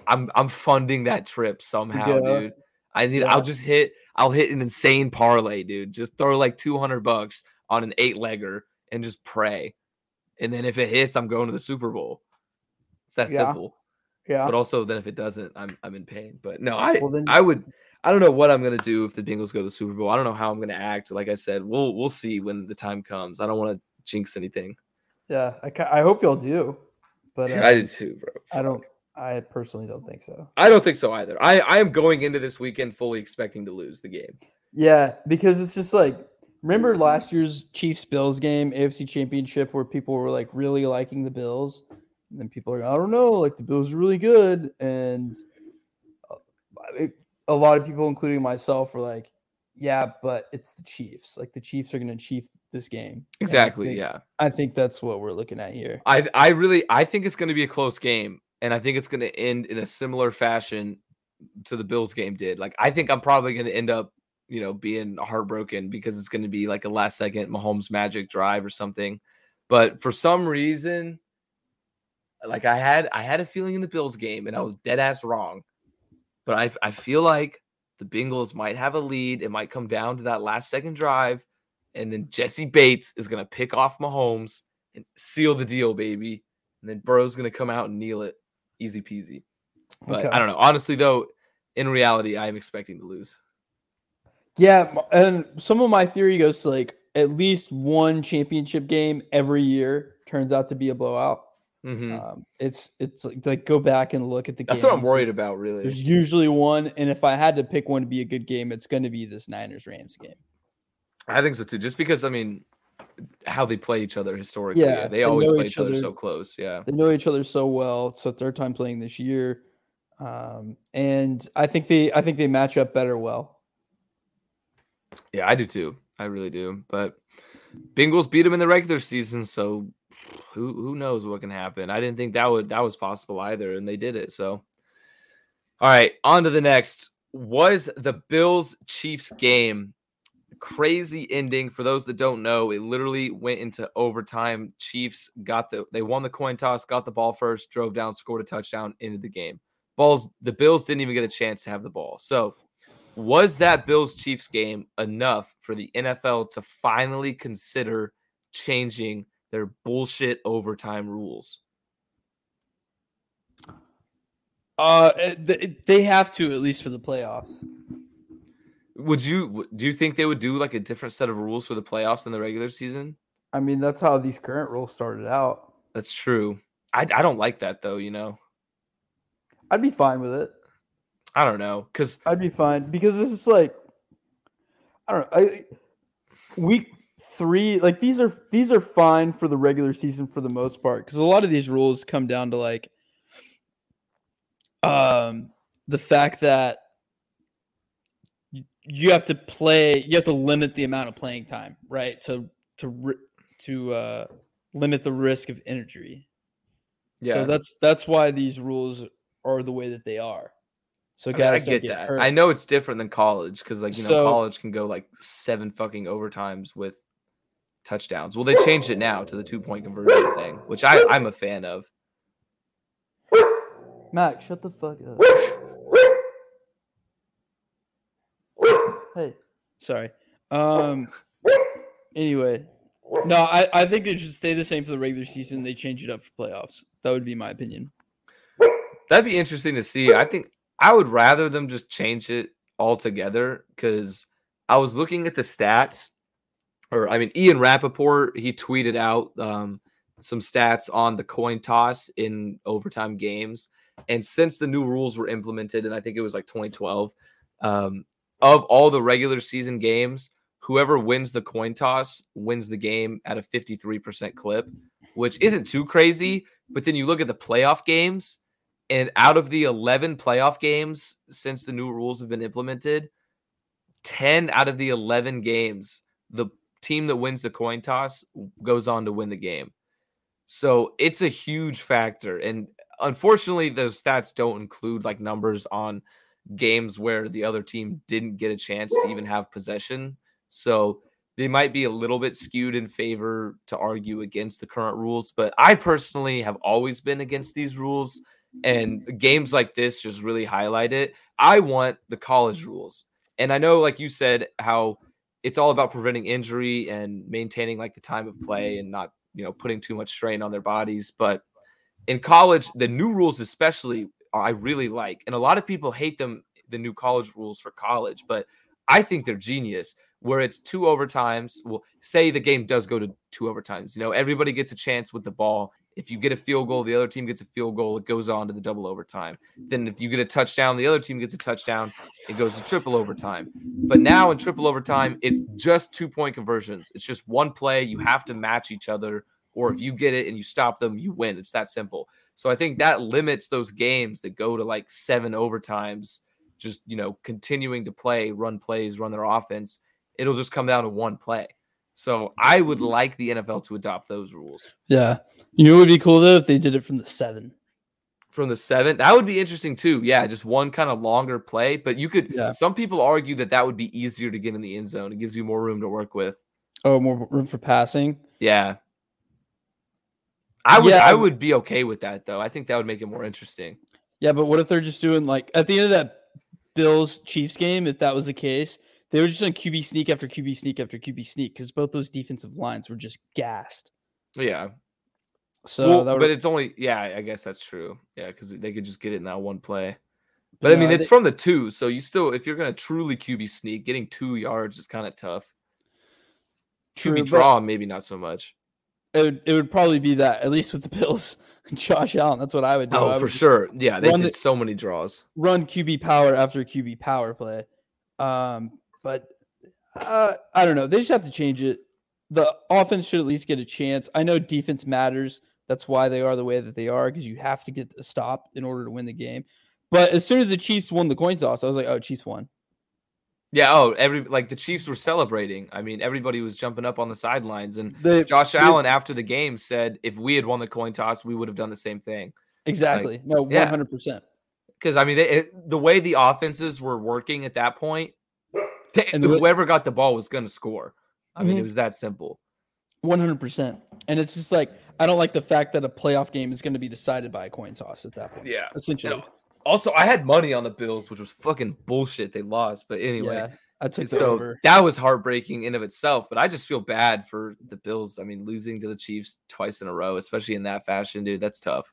Speaker 2: I'm i'm funding that trip somehow yeah. dude. I need yeah. i'll just hit i'll hit an insane parlay dude. Just throw like 200 bucks on an eight legger and just pray. And then if it hits, I'm going to the Super Bowl. It's that yeah. simple.
Speaker 4: Yeah.
Speaker 2: But also then if it doesn't, I'm I'm in pain. But no, I well, then, I would I don't know what I'm gonna do if the Bengals go to the Super Bowl. I don't know how I'm gonna act. Like I said, we'll we'll see when the time comes. I don't want to jinx anything.
Speaker 4: Yeah, I, I hope y'all do. But
Speaker 2: uh, I did too, bro.
Speaker 4: Fuck. I don't I personally don't think so.
Speaker 2: I don't think so either. I, I am going into this weekend fully expecting to lose the game.
Speaker 4: Yeah, because it's just like remember last year's Chiefs Bills game, AFC Championship, where people were like really liking the Bills, and then people are like, I don't know, like the Bills are really good, and uh, a lot of people, including myself, were like, yeah, but it's the Chiefs. Like the Chiefs are going to chief this game. And I
Speaker 2: Exactly.
Speaker 4: think-
Speaker 2: yeah.
Speaker 4: I think that's what we're looking at here.
Speaker 2: I I really I think it's going to be a close game, and I think it's going to end in a similar fashion to the Bills game did. Like I think I'm probably going to end up, you know, being heartbroken because it's going to be like a last second Mahomes magic drive or something. But for some reason, like I had I had a feeling in the Bills game, and I was dead ass wrong. But I I feel like the Bengals might have a lead. It might come down to that last second drive, and then Jessie Bates is going to pick off Mahomes and seal the deal, baby. And then Burrow's gonna come out and kneel it, easy peasy. But
Speaker 4: Okay.
Speaker 2: I don't know. Honestly, though, in reality, I am expecting to lose.
Speaker 4: Yeah, and some of my theory goes to like at least one championship game every year turns out to be a blowout.
Speaker 2: Mhm.
Speaker 4: Um, it's it's like, like go back and look at the.
Speaker 2: That's what I'm worried about, really.
Speaker 4: There's usually one, and if I had to pick one to be a good game, it's going to be this Niners Rams game.
Speaker 2: I think so too. Just because I mean, how they play each other historically,
Speaker 4: Yeah,
Speaker 2: they,
Speaker 4: they
Speaker 2: always play
Speaker 4: each
Speaker 2: each other
Speaker 4: other.
Speaker 2: so close. Yeah,
Speaker 4: They know each other so well. It's the third time playing this year, um, and I think they I think they match up better well.
Speaker 2: Yeah, I do too. I really do. But Bengals beat them in the regular season, so who who knows what can happen? I didn't think that would that was possible either, and they did it. So, all right, on to the next. Was the Bills Chiefs game crazy ending? For those that don't know, it literally went into overtime. Chiefs got the they won the coin toss, got the ball first, drove down, scored a touchdown, into the game. Balls the Bills didn't even get a chance to have the ball. So was that Bills Chiefs game enough for the NFL to finally consider changing their bullshit overtime rules?
Speaker 4: Uh, they have to at least for the playoffs.
Speaker 2: Would you do you think they would do like a different set of rules for the playoffs than the regular season?
Speaker 4: I mean, that's how these current rules started out.
Speaker 2: That's true. I, I don't like that though, you know.
Speaker 4: I'd be fine with it.
Speaker 2: I don't know cuz
Speaker 4: I'd be fine because this is like I don't know. I, week three, like these are these are fine for the regular season for the most part because a lot of these rules come down to like um the fact that you have to play you have to limit the amount of playing time right to to to uh limit the risk of injury
Speaker 2: yeah.
Speaker 4: so that's that's why these rules are the way that they are so
Speaker 2: I, mean, I
Speaker 4: guys
Speaker 2: get that.
Speaker 4: hurt.
Speaker 2: I know it's different than college cuz like, you know,
Speaker 4: So-
Speaker 2: college can go like 7 fucking overtimes with touchdowns. Well, they changed it now to the two-point conversion *laughs* thing, which I I'm a fan of.
Speaker 4: Mac, shut the fuck up. hey, sorry. Um. Anyway, no, I I think they should stay the same for the regular season. They change it up for playoffs. That would be my opinion.
Speaker 2: That'd be interesting to see. I think I would rather them just change it altogether because I was looking at the stats, or I mean, Ian Rapoport, he tweeted out um, some stats on the coin toss in overtime games. And since the new rules were implemented, and I think it was like 2012, um, of all the regular season games, whoever wins the coin toss wins the game at a 53% clip, which isn't too crazy. But then you look at the playoff games, and out of the 11 playoff games since the new rules have been implemented, 10 out of the 11 games, the team that wins the coin toss goes on to win the game. So it's a huge factor. And unfortunately, those stats don't include like numbers on games where the other team didn't get a chance to even have possession. So they might be a little bit skewed in favor to argue against the current rules. But I personally have always been against these rules. And games like this just really highlight it. I want the college mm-hmm. rules. And I know, like you said, how it's all about preventing injury and maintaining like the time of play and not, you know, putting too much strain on their bodies. But in college, the new rules, especially, I really like. And a lot of people hate them, the new college rules for college, but I think they're genius. Where it's two overtimes. Well, say the game does go to two overtimes. You know, everybody gets a chance with the ball If you get a field goal, the other team gets a field goal, it goes on to the double overtime. Then if you get a touchdown, the other team gets a touchdown, it goes to triple overtime. But now in triple overtime, it's just two point conversions. It's just one play. You have to match each other, or if you get it and you stop them, you win. It's that simple. So I think that limits those games that go to like seven overtimes, just you know, continuing to play, run plays, run their offense. It'll just come down to one play. So I would like the NFL to adopt those rules.
Speaker 4: Yeah. You know what would be cool though if they did it from the seven.
Speaker 2: From the seven, that would be interesting too. Yeah, just one kind of longer play. But you could.
Speaker 4: Yeah.
Speaker 2: Some people argue that that would be easier to get in the end zone. It gives you more room to work with.
Speaker 4: Oh, more room for passing.
Speaker 2: Yeah. I would.
Speaker 4: Yeah.
Speaker 2: I would be okay with that though. I think that would make it more interesting.
Speaker 4: Yeah, but what if they're just doing like at the end of that Bills Chiefs game? If that was the case, they were just on QB sneak after QB sneak after QB sneak because both those defensive lines were just gassed.
Speaker 2: Yeah.
Speaker 4: So
Speaker 2: Well,
Speaker 4: that would,
Speaker 2: but it's only. Yeah, I guess that's true. Yeah, because they could just get it in that one play. But I mean, it's
Speaker 4: they-
Speaker 2: from the two, so you still, if you're gonna truly QB sneak, getting two yards is kind of tough.
Speaker 4: True,
Speaker 2: QB draw, maybe not so much.
Speaker 4: it would, it would probably be that at least with the *laughs* Bills. Josh Allen, that's what I would do.
Speaker 2: Oh,
Speaker 4: would
Speaker 2: for sure. Yeah, they did
Speaker 4: the-
Speaker 2: so many draws.
Speaker 4: Run QB power after QB power play. Um, but uh, I don't know. They just have to change it. The offense should at least get a chance. I know defense matters. That's why they are the way that they are because you have to get a stop in order to win the game. But as soon as the Chiefs won the coin toss, I was like, "Oh, Chiefs won."
Speaker 2: Yeah. Oh, every like the Chiefs were celebrating. I mean, everybody was jumping up on the sidelines, and Josh Allen after the game said, "If we had won the coin toss, we would have done the same thing."
Speaker 4: exactly. no,
Speaker 2: yeah.
Speaker 4: hundred percent.
Speaker 2: Because I mean, they, it, the way the offenses were working at that point, they-
Speaker 4: And way-
Speaker 2: whoever got the ball was going to score. I mean,
Speaker 4: Mhm.
Speaker 2: it was that simple.
Speaker 4: One hundred percent. And it's just like I don't like the fact that a playoff game is going to be decided by a coin toss at that point.
Speaker 2: Yeah.
Speaker 4: Essentially.
Speaker 2: Also, I had money on the Bills, which was fucking bullshit. They lost, but anyway.
Speaker 4: Yeah. I took
Speaker 2: so
Speaker 4: over.
Speaker 2: that was heartbreaking in of itself. But I just feel bad for the Bills. I mean, losing to the Chiefs twice in a row, especially in that fashion, dude, that's tough.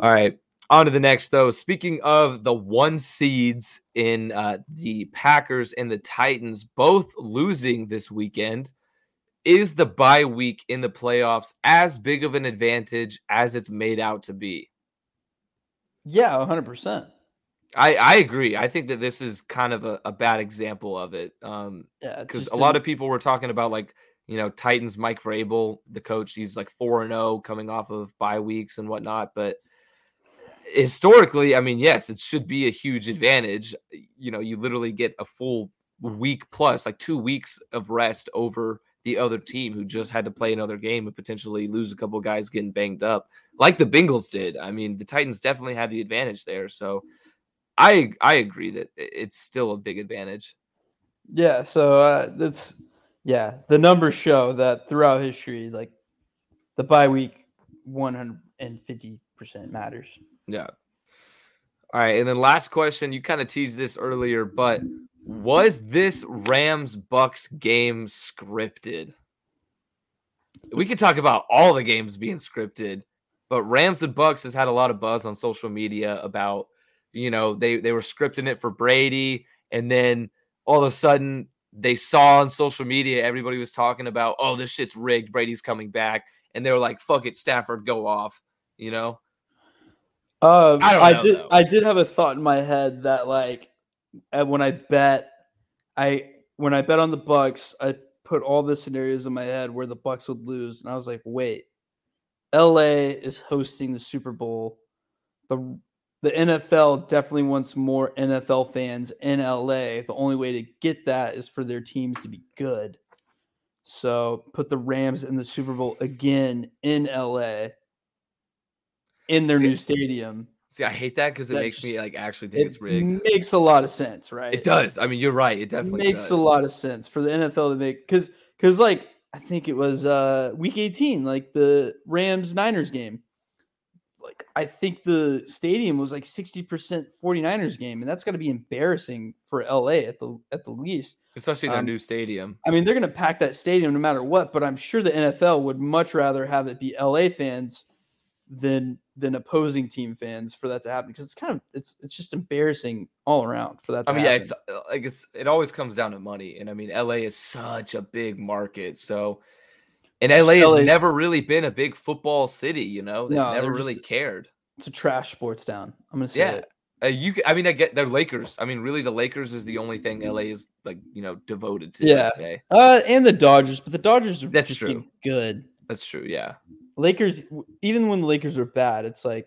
Speaker 2: All right, on to the next though. Speaking of the one seeds in uh, the Packers and the Titans both losing this weekend, is the bye week in the playoffs as big of an advantage as it's made out to be?
Speaker 4: Yeah, hundred percent.
Speaker 2: I, I agree. I think that this is kind of a, a bad example of it. Um,
Speaker 4: Yeah,
Speaker 2: because a lot of people were talking about like you know Titans Mike Vrabel, the coach. He's like four and zero coming off of bye weeks and whatnot. But historically, I mean, yes, it should be a huge advantage. You know, you literally get a full week plus, like two weeks of rest over the other team who just had to play another game and potentially lose a couple guys getting banged up, like the Bengals did. I mean, the Titans definitely had the advantage there. So. I I agree that it's still a big advantage.
Speaker 4: Yeah, so uh, that's yeah. The numbers show that throughout history, like the bye week, one hundred and fifty percent matters.
Speaker 2: Yeah. All right, and then last question. You kind of teased this earlier, but was this Rams Bucs game scripted? We could talk about all the games being scripted, but Rams and Bucs has had a lot of buzz on social media about, you know, they they were scripting it for Brady, and then all of a sudden they saw on social media everybody was talking about, oh, this shit's rigged. Brady's coming back, and they were like, fuck it, Stafford, go off. You know.
Speaker 4: Uh,
Speaker 2: I
Speaker 4: I did.
Speaker 2: though.
Speaker 4: I did have a thought in my head that like when I bet, I when I bet on the Bucs, I put all the scenarios in my head where the Bucs would lose, and I was like, wait, L.A. is hosting the Super Bowl. the The NFL definitely wants more NFL fans in L.A. The only way to get that is for their teams to be good. So put the Rams in the Super Bowl again in L.A. in their new stadium.
Speaker 2: See, I hate that because it
Speaker 4: That
Speaker 2: makes me like actually think
Speaker 4: It
Speaker 2: it's rigged.
Speaker 4: makes a lot of sense, right?
Speaker 2: It does. I mean, you're right. It definitely
Speaker 4: makes
Speaker 2: does.
Speaker 4: a lot of sense for the NFL to make because because like I think it was uh week 18, like the Rams Niners game. Like I think the stadium was like 60% 49ers game, and that's gonna be embarrassing for LA at the at the least.
Speaker 2: especially in their
Speaker 4: um,
Speaker 2: new stadium.
Speaker 4: I mean, they're gonna pack that stadium no matter what, but I'm sure the NFL would much rather have it be LA fans than than opposing team fans for that to happen because it's kind of it's it's just embarrassing all around for that to
Speaker 2: I mean, yeah,
Speaker 4: happen.
Speaker 2: it's uh, like it's it always comes down to money, and I mean, LA is such a big market, so And LA has
Speaker 4: LA
Speaker 2: never really been a big football city, you know. They
Speaker 4: No,
Speaker 2: never really
Speaker 4: just-
Speaker 2: cared.
Speaker 4: It's a trash sports town. I'm gonna say
Speaker 2: Yeah.
Speaker 4: it.
Speaker 2: Uh, you, I mean, I get they're Lakers. I mean, really, the Lakers is the only thing LA is like, you know, devoted to
Speaker 4: Yeah.
Speaker 2: today.
Speaker 4: Uh, and the Dodgers, but the Dodgers are
Speaker 2: That's true.
Speaker 4: good.
Speaker 2: That's true. Yeah.
Speaker 4: Lakers, even when the Lakers are bad, it's like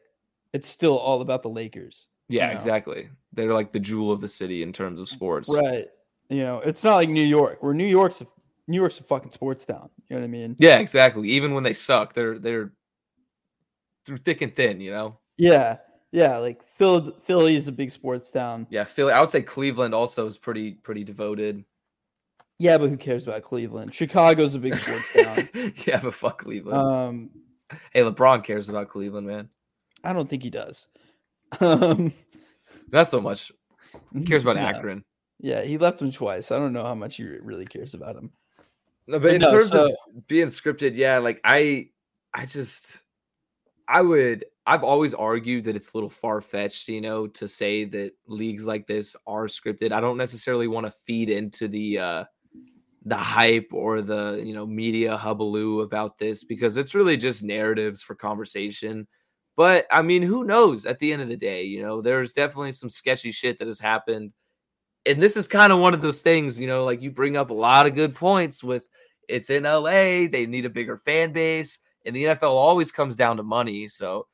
Speaker 4: it's still all about the Lakers.
Speaker 2: Yeah,
Speaker 4: know.
Speaker 2: exactly. They're like the jewel of the city in terms of sports.
Speaker 4: Right. You know, it's not like New York, where New York's a, New York's a fucking sports town. You know what I mean?
Speaker 2: Yeah, exactly. Even when they suck, they're they're through thick and thin, you know.
Speaker 4: Yeah. Yeah. Like Philly, Philly is a big sports town.
Speaker 2: Yeah, Philly. I would say Cleveland also is pretty pretty devoted.
Speaker 4: Yeah, but who cares about Cleveland? Chicago's a big sports town. *laughs*
Speaker 2: yeah, but fuck Cleveland.
Speaker 4: Um,
Speaker 2: hey, LeBron cares about Cleveland, man.
Speaker 4: I don't think he does. *laughs* Um,
Speaker 2: Not so much. He cares about *laughs*
Speaker 4: yeah.
Speaker 2: Akron.
Speaker 4: Yeah, he left him twice. I don't know how much he really cares about him.
Speaker 2: No, but
Speaker 4: But
Speaker 2: in
Speaker 4: no,
Speaker 2: terms
Speaker 4: so-
Speaker 2: of being scripted, yeah, like I, I just, I would, I've always argued that it's a little far fetched, you know, to say that leagues like this are scripted. I don't necessarily want to feed into the, uh, the hype or the you know media hubaloo about this because it's really just narratives for conversation. But I mean, who knows? At the end of the day, you know, there's definitely some sketchy shit that has happened and this is kind of one of those things, you know, like you bring up a lot of good points with it's in LA, they need a bigger fan base, and the NFL always comes down to money. So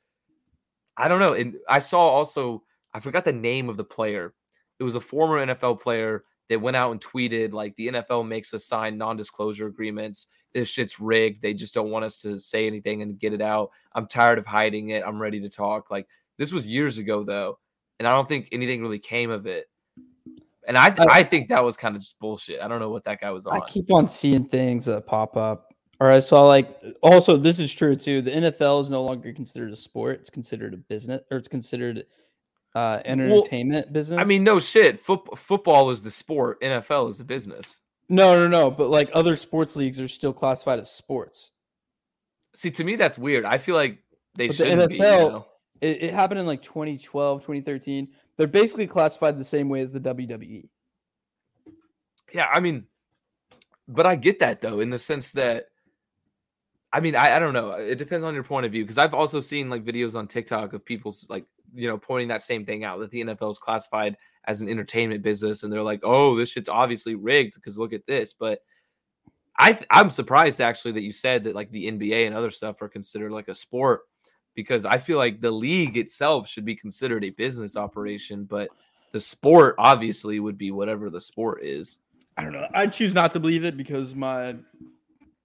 Speaker 2: I don't know. And I saw also, I forgot the name of the player. It was a former NFL player that went out and tweeted like the NFL makes us sign non-disclosure agreements. This shit's rigged. They just don't want us to say anything and get it out. I'm tired of hiding it. I'm ready to talk. Like this was years ago though, and I don't think anything really came of it. And I,
Speaker 4: I- uh,
Speaker 2: I think that was kind of just bullshit. I don't know what that guy was on.
Speaker 4: I keep on seeing things that pop up. Or I saw like also this is true too. The NFL is no longer considered a sport; it's considered a business, or it's considered uh, an
Speaker 2: Well,
Speaker 4: entertainment business.
Speaker 2: I mean, no shit. Foot, football is the sport. NFL is the business.
Speaker 4: no, no, no. But like other sports leagues are still classified as sports.
Speaker 2: See, to me, that's weird. I feel like they
Speaker 4: But the
Speaker 2: shouldn't be. you
Speaker 4: NFL
Speaker 2: know?
Speaker 4: It, it happened in like 2012, 2013. They're basically classified the same way as the. WWE.
Speaker 2: Yeah, I mean, but I get that though, in the sense that, I mean, I, I don't know. It depends on your point of view because I've also seen like videos on TikTok of people's like, you know, pointing that same thing out that the NFL is classified as an entertainment business, and they're like, oh, this shit's obviously rigged because look at this. But I, th- I'm surprised actually that you said that like the NBA and other stuff are considered like a sport because I feel like the league itself should be considered a business operation, but the sport obviously would be whatever the sport is.
Speaker 4: I don't know. I choose not to believe it because my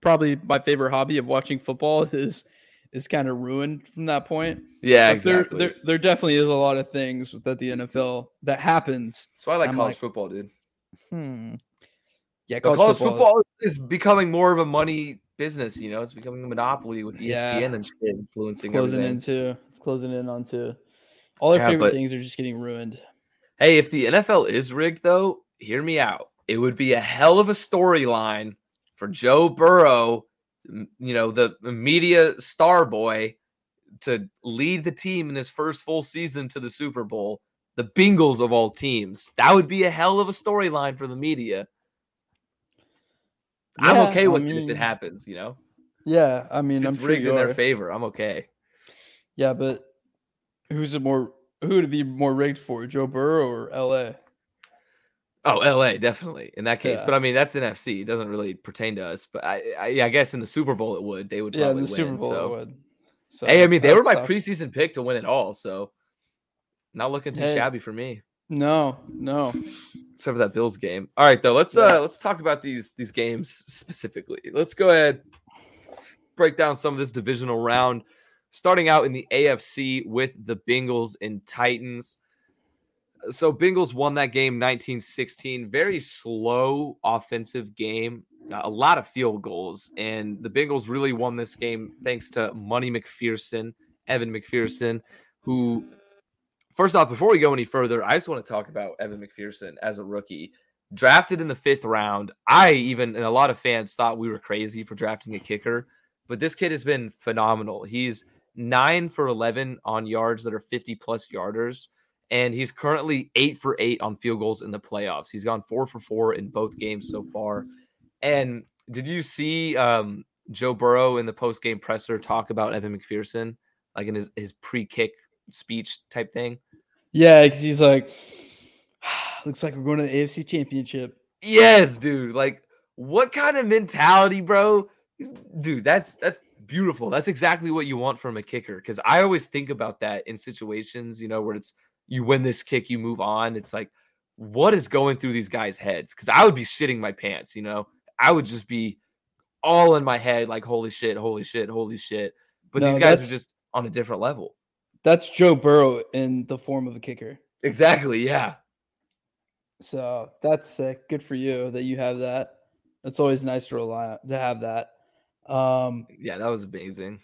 Speaker 4: probably my favorite hobby of watching football is is kind of ruined from that point.
Speaker 2: Yeah,
Speaker 4: there,
Speaker 2: exactly.
Speaker 4: there, there definitely is a lot of things that the NFL that happens.
Speaker 2: That's why I like
Speaker 4: I'm
Speaker 2: college
Speaker 4: like,
Speaker 2: football, dude.
Speaker 4: Hmm. Yeah,
Speaker 2: But college, football, is becoming more of a money business. You know, it's becoming a monopoly with ESPN
Speaker 4: Yeah.
Speaker 2: and shit influencing
Speaker 4: closing
Speaker 2: everything.
Speaker 4: into it's closing in on onto all their
Speaker 2: Yeah,
Speaker 4: favorite
Speaker 2: but-
Speaker 4: things are just getting ruined.
Speaker 2: Hey, if the NFL is rigged, though, hear me out. It would be a hell of a storyline for Joe Burrow, you know, the, media star boy, to lead the team in his first full season to the Super Bowl. The Bengals of all teams. That would be a hell of a storyline for the media. I'm
Speaker 4: Yeah,
Speaker 2: okay
Speaker 4: I
Speaker 2: with it if it happens, you know?
Speaker 4: Yeah, I mean,
Speaker 2: If
Speaker 4: I'm
Speaker 2: it's
Speaker 4: sure
Speaker 2: rigged in
Speaker 4: are.
Speaker 2: their favor. I'm okay.
Speaker 4: Yeah, but who's it more? Who would it be more rigged for, Joe Burrow or LA?
Speaker 2: Oh, LA, definitely in that case.
Speaker 4: Yeah.
Speaker 2: But I mean, that's NFC. It doesn't really pertain to us. But I, I, yeah, I guess in the Super Bowl it would. They would
Speaker 4: Yeah,
Speaker 2: probably
Speaker 4: the Super
Speaker 2: win.
Speaker 4: Bowl it
Speaker 2: so.
Speaker 4: would. So
Speaker 2: Hey, I mean, they were my
Speaker 4: tough.
Speaker 2: preseason pick to win it all. So not looking too
Speaker 4: Hey.
Speaker 2: shabby for me,
Speaker 4: No, no.
Speaker 2: except for that Bills game. All right, though. Let's
Speaker 4: Yeah.
Speaker 2: uh let's talk about these these games specifically. Let's go ahead break down some of this divisional round. Starting out in the AFC with the Bengals and Titans. So Bengals won that game 1916. Very slow offensive game. A lot of field goals. And the Bengals really won this game thanks to Money McPherson, Evan McPherson, who first off, before we go any further, I just want to talk about Evan McPherson as a rookie. Drafted in the fifth round. I even and a lot of fans thought we were crazy for drafting a kicker, but this kid has been phenomenal. He's nine for 11 on yards that are 50 plus yarders. And he's currently eight for eight on field goals in the playoffs. He's gone four for four in both games so far. And did you see um, Joe Burrow in the post game presser talk about Evan McPherson, like in his, his pre kick speech type thing?
Speaker 4: Yeah, because he's like, *sighs* looks like we're going to the AFC Championship.
Speaker 2: Yes, dude. Like, what kind of mentality, bro? Dude, that's that's beautiful. That's exactly what you want from a kicker. Because I always think about that in situations, you know, where it's you win this kick, you move on. It's like, what is going through these guys' heads? Because I would be shitting my pants, you know. I would just be all in my head, like, holy shit, holy shit, holy shit. But
Speaker 4: No,
Speaker 2: these guys are just on a different level.
Speaker 4: That's Joe Burrow in the form of a kicker.
Speaker 2: Exactly. Yeah.
Speaker 4: So that's sick. Good for you that you have that. It's always nice to rely to have that. Um,
Speaker 2: Yeah, that was amazing.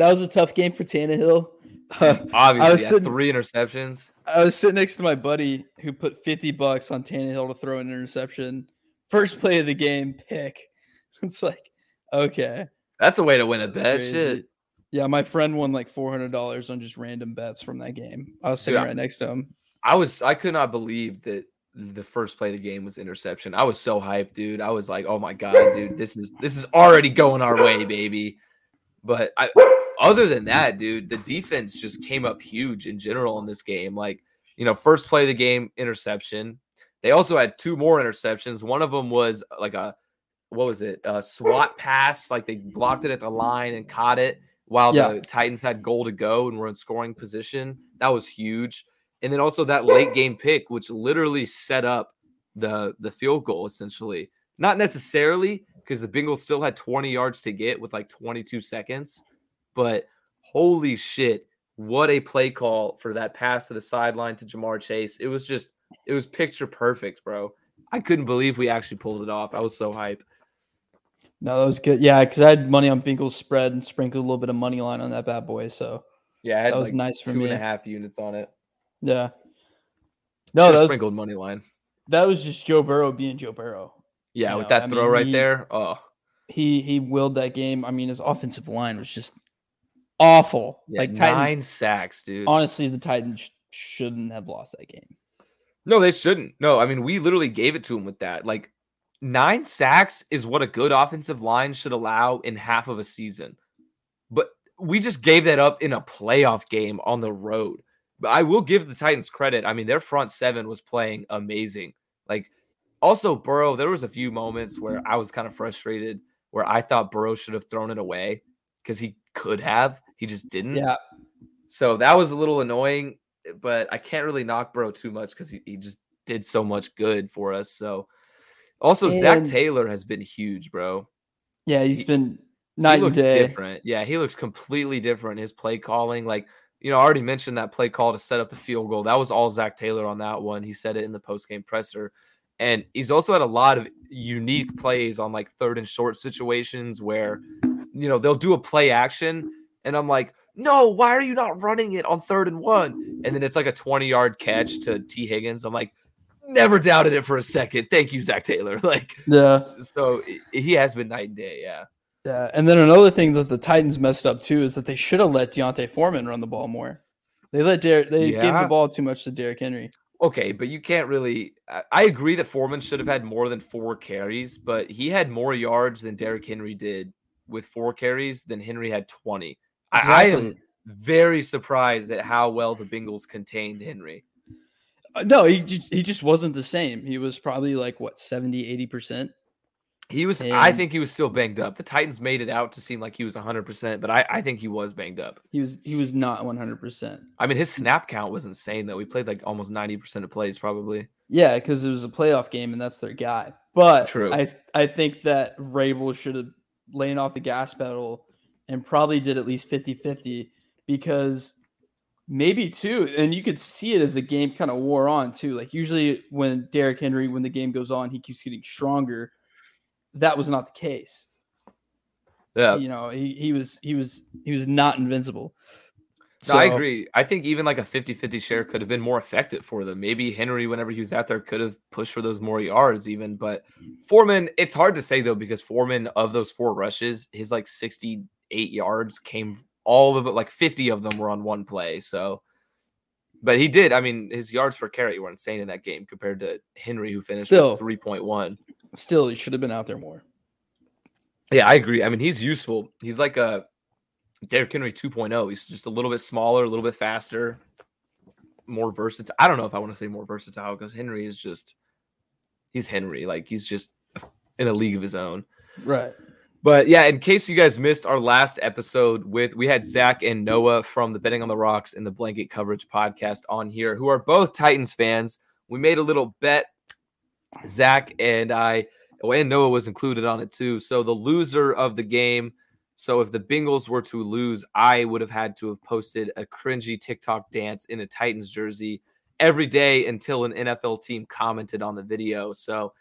Speaker 4: That was a tough game for Tannehill. *laughs*
Speaker 2: Obviously,
Speaker 4: was sitting-
Speaker 2: three interceptions.
Speaker 4: I was sitting next to my buddy who put 50 bucks on Tannehill to throw an interception. First play of the game, pick. *laughs* It's like, okay.
Speaker 2: That's a way to win a bet. Shit.
Speaker 4: Yeah, my friend won like $400 on just random bets from that game. I was sitting
Speaker 2: I-
Speaker 4: right next to him.
Speaker 2: I was I could not believe that the first play of the game was interception. I was so hyped, dude. I was like, "Oh my god, dude, this is this is already going our way, baby." But I other than that, dude, the defense just came up huge in general in this game. Like, you know, first play of the game interception. They also had two more interceptions. One of them was uh, like a what was it? A SWAT pass, like they blocked it at the line and caught it while
Speaker 4: Yeah.
Speaker 2: the Titans had goal to go and were in scoring position. That was huge and then also that late game pick, which literally set up the the field goal essentially. Not necessarily because the Bengals still had 20 yards to get with like 22 seconds, but holy shit, what a play call for that pass to the sideline to Ja'Marr Chase. It was just it was picture perfect, bro. I couldn't believe we actually pulled it off. I was so hype.
Speaker 4: No, that was good. Yeah, because I had money on Bengals spread and sprinkled a little bit of money line on that bad boy. So
Speaker 2: Yeah,
Speaker 4: That was
Speaker 2: like
Speaker 4: nice for
Speaker 2: two and
Speaker 4: me.
Speaker 2: a half units on it.
Speaker 4: yeah. No,
Speaker 2: Should've
Speaker 4: that was,
Speaker 2: sprinkled money line.
Speaker 4: that was just Joe Burrow being Joe Burrow.
Speaker 2: Yeah,
Speaker 4: you
Speaker 2: with
Speaker 4: know,
Speaker 2: that
Speaker 4: I
Speaker 2: throw
Speaker 4: mean,
Speaker 2: right
Speaker 4: he-
Speaker 2: there. Oh,
Speaker 4: He he willed that game. I mean, his offensive line was just awful.
Speaker 2: yeah,
Speaker 4: like
Speaker 2: nine sacks, dude.
Speaker 4: Honestly, the Titans sh- shouldn't have lost that game.
Speaker 2: No, they shouldn't. No, I mean, we literally gave it to him with that. Like, nine sacks is what a good offensive line should allow in half of a season. But we just gave that up in a playoff game on the road. But I will give the Titans credit. I mean, their front seven was playing amazing. Like, also, Burrow, there was a few moments where I was kind of frustrated where I thought Burrow should have thrown it away because he could have. He just didn't.
Speaker 4: Yeah,
Speaker 2: So that was a little annoying, but I can't really knock Bro too much because he, he just did so much good for us. So also
Speaker 4: Zac
Speaker 2: Taylor has been huge, bro.
Speaker 4: yeah, he's
Speaker 2: He-
Speaker 4: been
Speaker 2: He
Speaker 4: night and
Speaker 2: looks
Speaker 4: day.
Speaker 2: different. Yeah, he looks completely different. His play calling, like you know, I already mentioned that play call to set up the field goal. That was all Zac Taylor on that one. He said it in the post game presser. And he's also had a lot of unique plays on like third and short situations where, you know, they'll do a play action. And I'm like, no, why are you not running it on third and one? And then it's like a 20 yard catch to Tee Higgins. I'm like, never doubted it for a second. Thank you, Zac Taylor. *laughs* Like,
Speaker 4: Yeah,
Speaker 2: so he has been night and day. Yeah.
Speaker 4: yeah. And then another thing that the Titans messed up too is that they should have let D'Onta Foreman run the ball more. They let Derrick. They gave the ball too much to Derrick Henry.
Speaker 2: Okay, but you can't really. I, I agree that Foreman should have had more than four carries, but he had more yards than Derrick Henry did with four carries than Henry had 20. I, I am very surprised at how well the Bengals contained Henry.
Speaker 4: Uh, No, he he just wasn't the same. He was probably like what 70, 80 percent.
Speaker 2: He was, I think he was still banged up. The Titans made it out to seem like he was 100%, but I, I think he was banged up.
Speaker 4: He was he was not one hundred percent.
Speaker 2: I mean, his snap count was insane, though. We played like almost 90% of plays, probably.
Speaker 4: Yeah, because it was a playoff game and that's their guy. But
Speaker 2: True.
Speaker 4: I I think that Vrabel should have laid off the gas pedal and probably did at least 50-50 because maybe too, and you could see it as the game kind of wore on too. Like usually when Derrick Henry, when the game goes on, he keeps getting stronger. That was not the case.
Speaker 2: Yeah.
Speaker 4: You know, he, he was he was he was not invincible.
Speaker 2: No, I agree. I think even like a 50 50 share could have been more effective for them. Maybe Henry, whenever he was out there, could have pushed for those more yards, even. But Foreman, it's hard to say though, because Foreman, of those four rushes, his like 68 yards came all of it, like 50 of them were on one play. So, but he did. I mean, his yards per carry were insane in that game compared to Henry, who finished
Speaker 4: Still.
Speaker 2: with 3.1.
Speaker 4: Still, he should have been out there more.
Speaker 2: Yeah, I agree. I mean, he's useful. He's like a Derrick Henry 2.0. He's just a little bit smaller, a little bit faster, more versatile. I don't know if I want to say more versatile because Henry is just he's Henry. Like he's just in a league of his own.
Speaker 4: Right.
Speaker 2: But yeah, in case you guys missed our last episode with we had Zach and Noah from the Betting on the Rocks and the Blanket Coverage podcast on here, who are both Titans fans. We made a little bet. Zach and I, and Noah was included on it too. So the loser of the game. So if the Bengals were to lose, I would have had to have posted a cringy TikTok dance in a Titans jersey every day until an NFL team commented on the video. So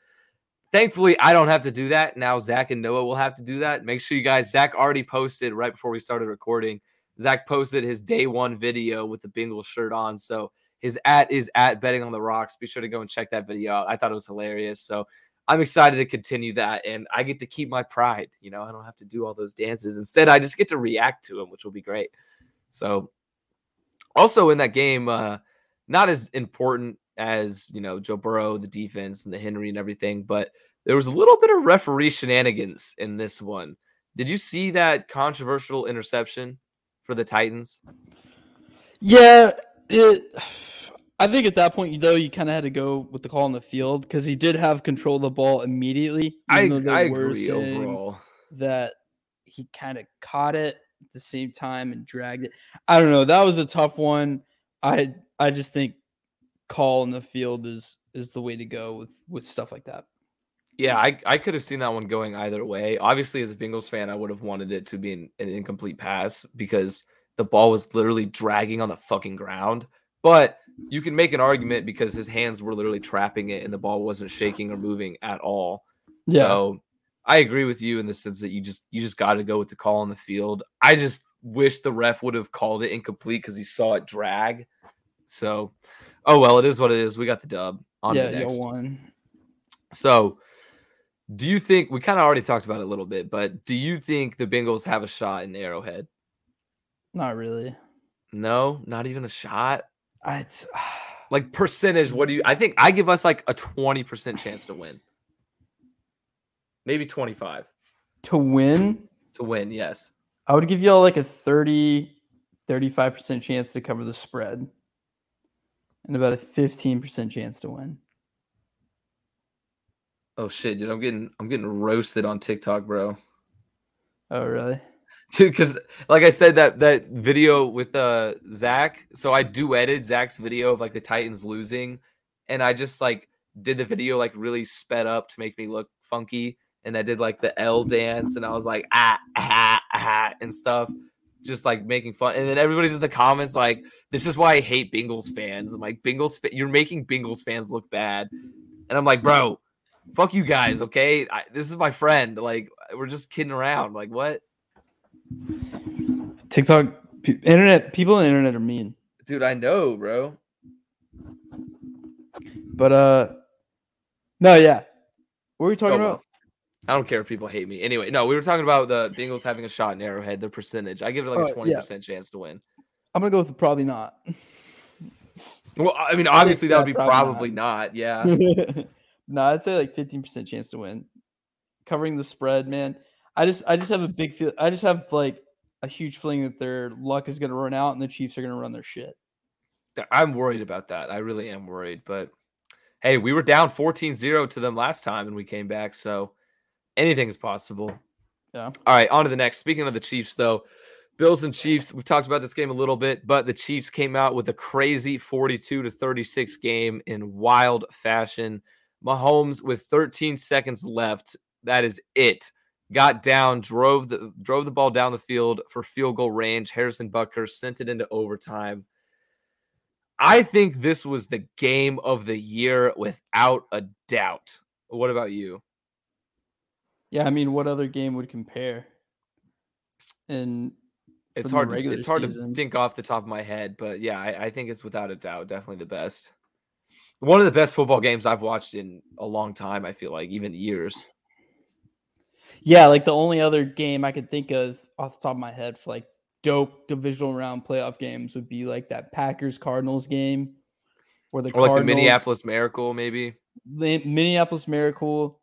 Speaker 2: Thankfully, I don't have to do that. Now, Zach and Noah will have to do that. Make sure you guys, Zach already posted right before we started recording. Zach posted his day one video with the Bengals shirt on. So his at is at betting on the rocks. Be sure to go and check that video out. I thought it was hilarious. So I'm excited to continue that. And I get to keep my pride. You know, I don't have to do all those dances. Instead, I just get to react to them, which will be great. So also in that game, uh, not as important as you know Joe Burrow, the defense, and the Henry and everything. But there was a little bit of referee shenanigans in this one. Did you see that controversial interception for the Titans?
Speaker 4: Yeah, it. I think at that point, though, you kind of had to go with the call on the field because he did have control of the ball immediately.
Speaker 2: I, I agree overall
Speaker 4: that he kind of caught it at the same time and dragged it. I don't know. That was a tough one. I I just think call in the field is is the way to go with with stuff like that.
Speaker 2: Yeah, I, I could have seen that one going either way. Obviously, as a Bengals fan, I would have wanted it to be an, an incomplete pass because the ball was literally dragging on the fucking ground. But you can make an argument because his hands were literally trapping it and the ball wasn't shaking or moving at all. Yeah. So I agree with you in the sense that you just you just got to go with the call on the field. I just wish the ref would have called it incomplete because he saw it drag. So Oh well, it is what it is. We got the dub. On
Speaker 4: yeah,
Speaker 2: the next.
Speaker 4: won.
Speaker 2: So, do you think we kind of already talked about it a little bit, but do you think the Bengals have a shot in Arrowhead?
Speaker 4: Not really.
Speaker 2: No, not even a shot.
Speaker 4: It's *sighs*
Speaker 2: like percentage. What do you? I think I give us like a twenty percent chance to win. Maybe twenty five.
Speaker 4: To win.
Speaker 2: To win, yes.
Speaker 4: I would give y'all like a 30, 35% chance to cover the spread and about a 15% chance to win.
Speaker 2: Oh shit, dude, I'm getting I'm getting roasted on TikTok, bro.
Speaker 4: Oh really? *laughs*
Speaker 2: Dude, because like I said, that that video with uh Zach, so I duetted Zach's video of like the Titans losing, and I just like did the video like really sped up to make me look funky, and I did like the L dance, and I was like ah ah ah and stuff just like making fun. And then everybody's in the comments like, "This is why I hate Bengals fans." And like, Bengals, you're making Bengals fans look bad. And I'm like, bro, fuck you guys, okay? I, this is my friend. Like, we're just kidding around. Like, what?
Speaker 4: TikTok, internet, people on the internet are mean,
Speaker 2: dude. I know, bro.
Speaker 4: But uh, no, yeah. What were we talking oh, about?
Speaker 2: I don't care if people hate me. Anyway, no, we were talking about the Bengals having a shot in Arrowhead, the percentage. I give it like a twenty percent chance to win.
Speaker 4: I'm gonna go with probably not.
Speaker 2: Well, I mean, obviously that would be probably, probably not. not. Yeah. *laughs*
Speaker 4: no, I'd say like 15% chance to win. Covering the spread, man. I just I just have a big feel. I just have like a huge feeling that their luck is gonna run out and the Chiefs are gonna run their shit.
Speaker 2: I'm worried about that. I really am worried. But hey, we were down 14-0 to them last time and we came back. So anything is possible.
Speaker 4: Yeah.
Speaker 2: All right, on to the next. Speaking of the Chiefs, though, Bills and Chiefs, we've talked about this game a little bit, but the Chiefs came out with a crazy 42 to 36 game in wild fashion. Mahomes with 13 seconds left, that is it. Got down, drove the drove the ball down the field for field goal range. Harrison Butker sent it into overtime. I think this was the game of the year without a doubt. What about you?
Speaker 4: Yeah, I mean, what other game would compare? And
Speaker 2: it's hard. To, it's hard season. to think off the top of my head, but yeah, I, I, think it's without a doubt definitely the best. One of the best football games I've watched in a long time. I feel like even years.
Speaker 4: Yeah, like the only other game I could think of off the top of my head for like dope divisional round playoff games would be like that Packers Cardinals game,
Speaker 2: where the or like the Minneapolis Miracle, maybe
Speaker 4: the Minneapolis Miracle,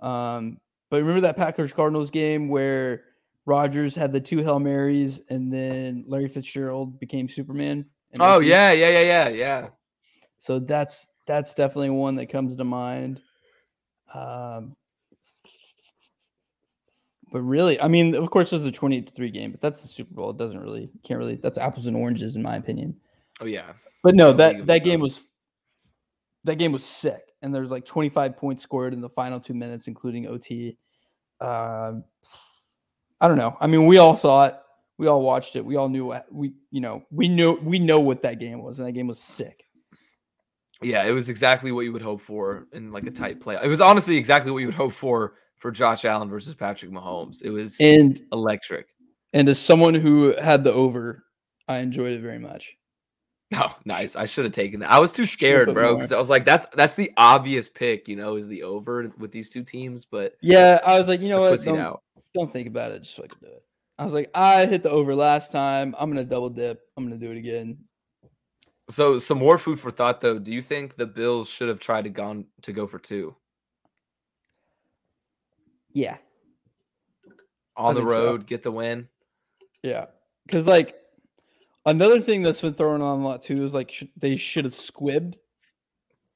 Speaker 4: um, But remember that Packers Cardinals game where Rodgers had the two Hail Marys and then Larry Fitzgerald became Superman?
Speaker 2: Oh yeah, yeah, yeah, yeah, yeah.
Speaker 4: So that's that's definitely one that comes to mind. Um, but really, I mean, of course, there's the 28 to 3 game, but that's the Super Bowl. It doesn't really, can't really, that's apples and oranges, in my opinion.
Speaker 2: Oh yeah.
Speaker 4: But no, that that game was that game was sick, and there's like 25 points scored in the final two minutes, including OT. Um, I don't know. I mean, we all saw it. We all watched it. We all knew what we, you know, we knew we know what that game was, and that game was sick.
Speaker 2: Yeah, it was exactly what you would hope for in like a tight play. It was honestly exactly what you would hope for for Josh Allen versus Patrick Mahomes. It was
Speaker 4: And
Speaker 2: electric.
Speaker 4: and as someone who had the over, I enjoyed it very much. *laughs*
Speaker 2: Oh, nice. I should have taken that. I was too scared, bro, because I was like, that's that's the obvious pick, you know, is the over with these two teams, but
Speaker 4: Yeah, I was like, you know what? Don't,
Speaker 2: out.
Speaker 4: don't think about it. Just fucking do it. I was like, I hit the over last time. I'm gonna double dip. I'm gonna do it again.
Speaker 2: So some more food for thought though. Do you think the Bills should have tried to gone to go for two
Speaker 4: Yeah,
Speaker 2: on the
Speaker 4: think so.
Speaker 2: road, get the win?
Speaker 4: yeah. Because like another thing that's been thrown on a lot too is like sh- they should have squibbed.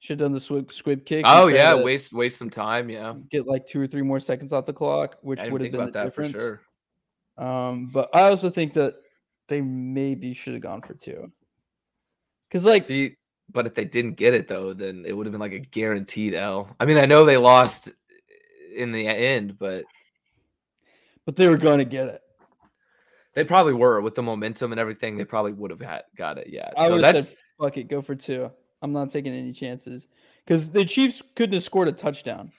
Speaker 4: Should have done the squib squib kick.
Speaker 2: Oh yeah, waste waste some time. Yeah,
Speaker 4: get like two or three more seconds off the clock, which would have been
Speaker 2: about
Speaker 4: the
Speaker 2: that
Speaker 4: difference.
Speaker 2: for sure.
Speaker 4: Um, but I also think that they maybe should have gone for two. Because like
Speaker 2: See, but if they didn't get it though, then it would have been like a guaranteed L. I mean, I know they lost in the end, but
Speaker 4: but they were going to get it.
Speaker 2: They probably were with the momentum and everything. They probably would have had got it. Yeah.
Speaker 4: I
Speaker 2: so
Speaker 4: would have
Speaker 2: that's
Speaker 4: said, fuck it, go for two. I'm not taking any chances. Because the Chiefs couldn't have scored a touchdown.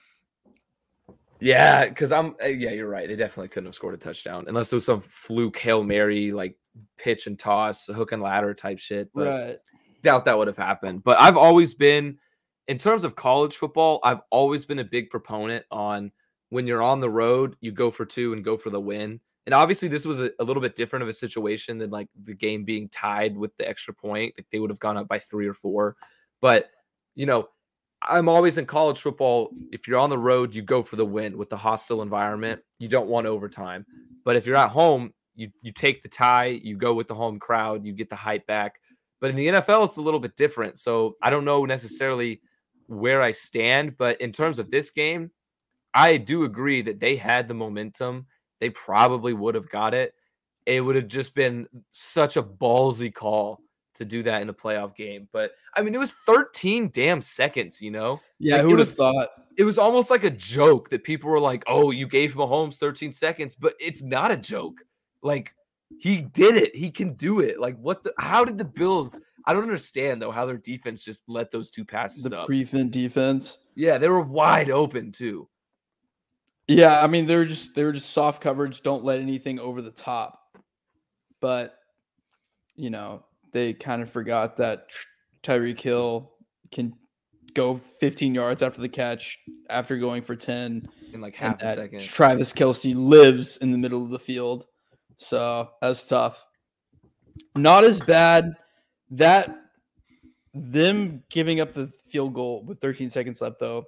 Speaker 2: yeah, because I'm uh, yeah, you're right. They definitely couldn't have scored a touchdown unless it was some fluke hail mary like pitch and toss, hook and ladder type shit. But
Speaker 4: right.
Speaker 2: doubt that would have happened. But I've always been, in terms of college football, I've always been a big proponent on when you're on the road, you go for two and go for the win. And obviously, this was a, a little bit different of a situation than like the game being tied with the extra point. Like they would have gone up by three or four. But, you know, I'm always in college football. If you're on the road, you go for the win with the hostile environment. You don't want overtime. But if you're at home, you you take the tie, you go with the home crowd, you get the hype back. But in the NFL, it's a little bit different. So I don't know necessarily where I stand, but in terms of this game, I do agree that they had the momentum. They probably would have got it. It would have just been such a ballsy call to do that in a playoff game. But I mean, it was 13 damn seconds, you know?
Speaker 4: Yeah,
Speaker 2: Like,
Speaker 4: who would have thought?
Speaker 2: It was almost like a joke that people were like, oh, you gave Mahomes 13 seconds, but it's not a joke. Like, he did it. He can do it. Like, what the, how did the Bills, I don't understand though, how their defense just let those two passes
Speaker 4: The
Speaker 2: up.
Speaker 4: prevent defense.
Speaker 2: yeah, they were wide open too.
Speaker 4: Yeah, I mean they're just they were just soft coverage. Don't let anything over the top. But you know they kind of forgot that Tyreek Hill can go 15 yards after the catch after going for 10.
Speaker 2: in like half a second.
Speaker 4: Travis Kelce lives in the middle of the field. So that's tough. Not as bad. That them giving up the field goal with 13 seconds left, though,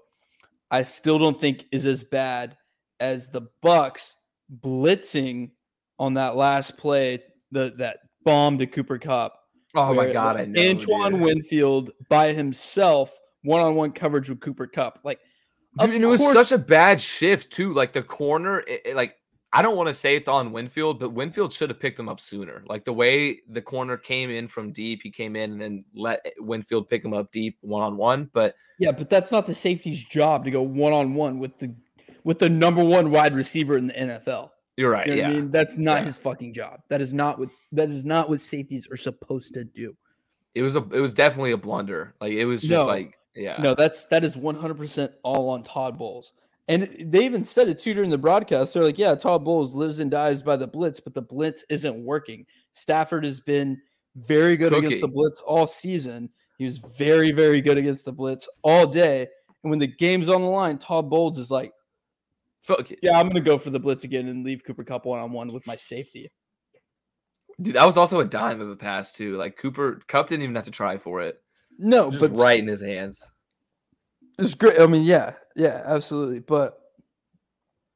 Speaker 4: I still don't think is as bad as the Bucs blitzing on that last play, the that bomb to Cooper Kupp.
Speaker 2: oh my god, I know.
Speaker 4: Antoine
Speaker 2: dude.
Speaker 4: Winfield by himself, one-on-one coverage with Cooper Kupp. Like
Speaker 2: Dude, and it was
Speaker 4: course-
Speaker 2: such a bad shift too. Like the corner, it- it- like I don't want to say it's on Winfield, but Winfield should have picked him up sooner. Like the way the corner came in from deep, he came in and then let Winfield pick him up deep one on one. But
Speaker 4: Yeah, but that's not the safety's job to go one on one with the with the number one wide receiver in the NFL.
Speaker 2: you're right.
Speaker 4: You know
Speaker 2: yeah,
Speaker 4: I mean? That's not
Speaker 2: Yeah.
Speaker 4: his fucking job. That is not what that is not what safeties are supposed to do.
Speaker 2: it was a it was definitely a blunder. Like it was just
Speaker 4: No.
Speaker 2: like yeah.
Speaker 4: No, that's that is 100% all on Todd Bowles. And they even said it too during the broadcast. They're like, "Yeah, Todd Bowles lives and dies by the blitz, but the blitz isn't working." Stafford has been very good against the blitz all season. He was very, very good against the blitz all day. And when the game's on the line, Todd Bowles is like,
Speaker 2: Fuck.
Speaker 4: Yeah, I'm gonna go for the blitz again and leave Cooper Kupp one on one with my safety.
Speaker 2: Dude, that was also a dime of a pass too. Like Cooper Kupp didn't even have to try for it.
Speaker 4: No,
Speaker 2: Just
Speaker 4: but
Speaker 2: right in his hands.
Speaker 4: it's great. I mean, yeah, yeah, absolutely. But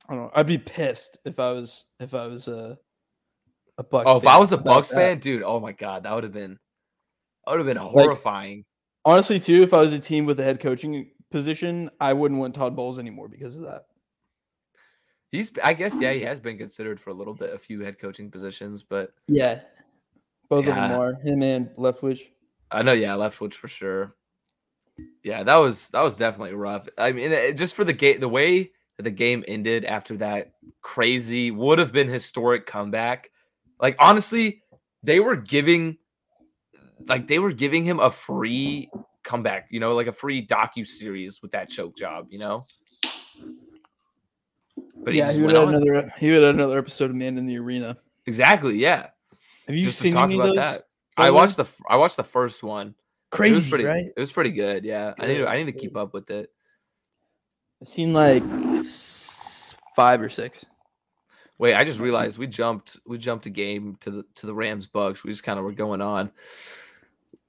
Speaker 4: I don't know. I'd be pissed if I was if I was a a Bucs.
Speaker 2: Oh, if I was a
Speaker 4: about
Speaker 2: Bucs
Speaker 4: that.
Speaker 2: fan, dude, oh my god, that would have been that would have been horrifying.
Speaker 4: honestly, too, if I was a team with a head coaching position, I wouldn't want Todd Bowles anymore because of that.
Speaker 2: He's I guess yeah, he has been considered for a little bit, a few head coaching positions, but
Speaker 4: Yeah, both of them are him and Leftwich.
Speaker 2: I know, yeah, Leftwich for sure. Yeah, that was that was definitely rough. I mean, it, just for the game, the way that the game ended after that crazy would have been historic comeback. Like honestly, they were giving, like they were giving him a free comeback. You know, like a free docu series with that choke job. You know. But he
Speaker 4: yeah,
Speaker 2: just
Speaker 4: he would have
Speaker 2: on.
Speaker 4: another. He would have another episode of Man in the Arena.
Speaker 2: Exactly. Yeah.
Speaker 4: Have you
Speaker 2: just to
Speaker 4: seen
Speaker 2: talk
Speaker 4: any
Speaker 2: about
Speaker 4: of those?
Speaker 2: that. I watched the f- I watched the first one. It was
Speaker 4: Crazy,
Speaker 2: pretty,
Speaker 4: right?
Speaker 2: It was pretty good. Yeah, I need to, I need to keep up with it.
Speaker 4: I've seen like five or six.
Speaker 2: Wait, I just realized we jumped we jumped a game to the to the Rams Bucs. We just kind of were going on.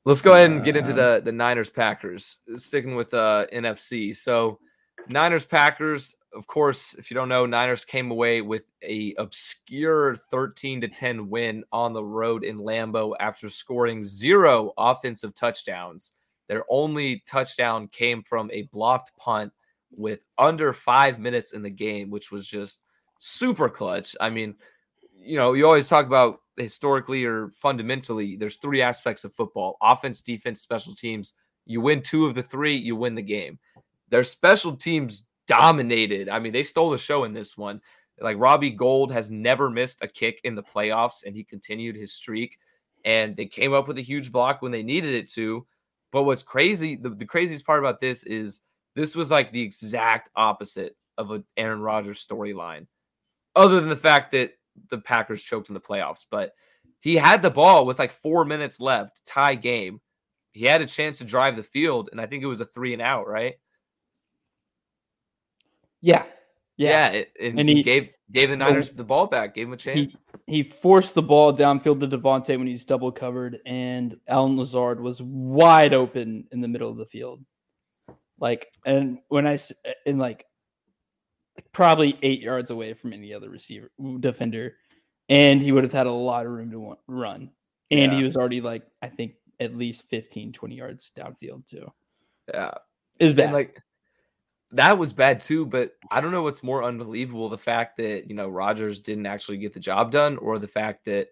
Speaker 2: Let's go ahead and get into
Speaker 4: Uh,
Speaker 2: the the Niners Packers. Sticking with uh NFC. So Niners Packers, of course, if you don't know, Niners came away with a obscure 13 to 10 win on the road in Lambeau after scoring zero offensive touchdowns. Their only touchdown came from a blocked punt with under 5 minutes in the game, which was just super clutch. I mean, you know, you always talk about historically or fundamentally, there's three aspects of football offense, defense, special teams. You win two of the three, you win the game. Their special teams dominated. I mean, they stole the show in this one. Like Robbie Gould has never missed a kick in the playoffs, and he continued his streak. And they came up with a huge block when they needed it to. But what's crazy, the, the craziest part about this is this was like the exact opposite of an Aaron Rodgers storyline other than the fact that the Packers choked in the playoffs. But he had the ball with like four minutes left, tie game. He had a chance to drive the field, and I think it was a three and out, right?
Speaker 4: Yeah, yeah.
Speaker 2: it- and,
Speaker 4: And
Speaker 2: he,
Speaker 4: he-
Speaker 2: gave gave the oh. Niners the ball back, gave him a chance.
Speaker 4: He he forced the ball downfield to Davante when he's double covered, and Allen Lazard was wide open in the middle of the field. Like, and when I s- in like, like probably eight yards away from any other receiver defender, and he would have had a lot of room to wa- run. And
Speaker 2: Yeah.
Speaker 4: he was already like, I think at least 15, 20 yards downfield too.
Speaker 2: yeah,
Speaker 4: Is bad.
Speaker 2: and like that was bad too. But I don't know what's more unbelievable: the fact that you know Rodgers didn't actually get the job done, or the fact that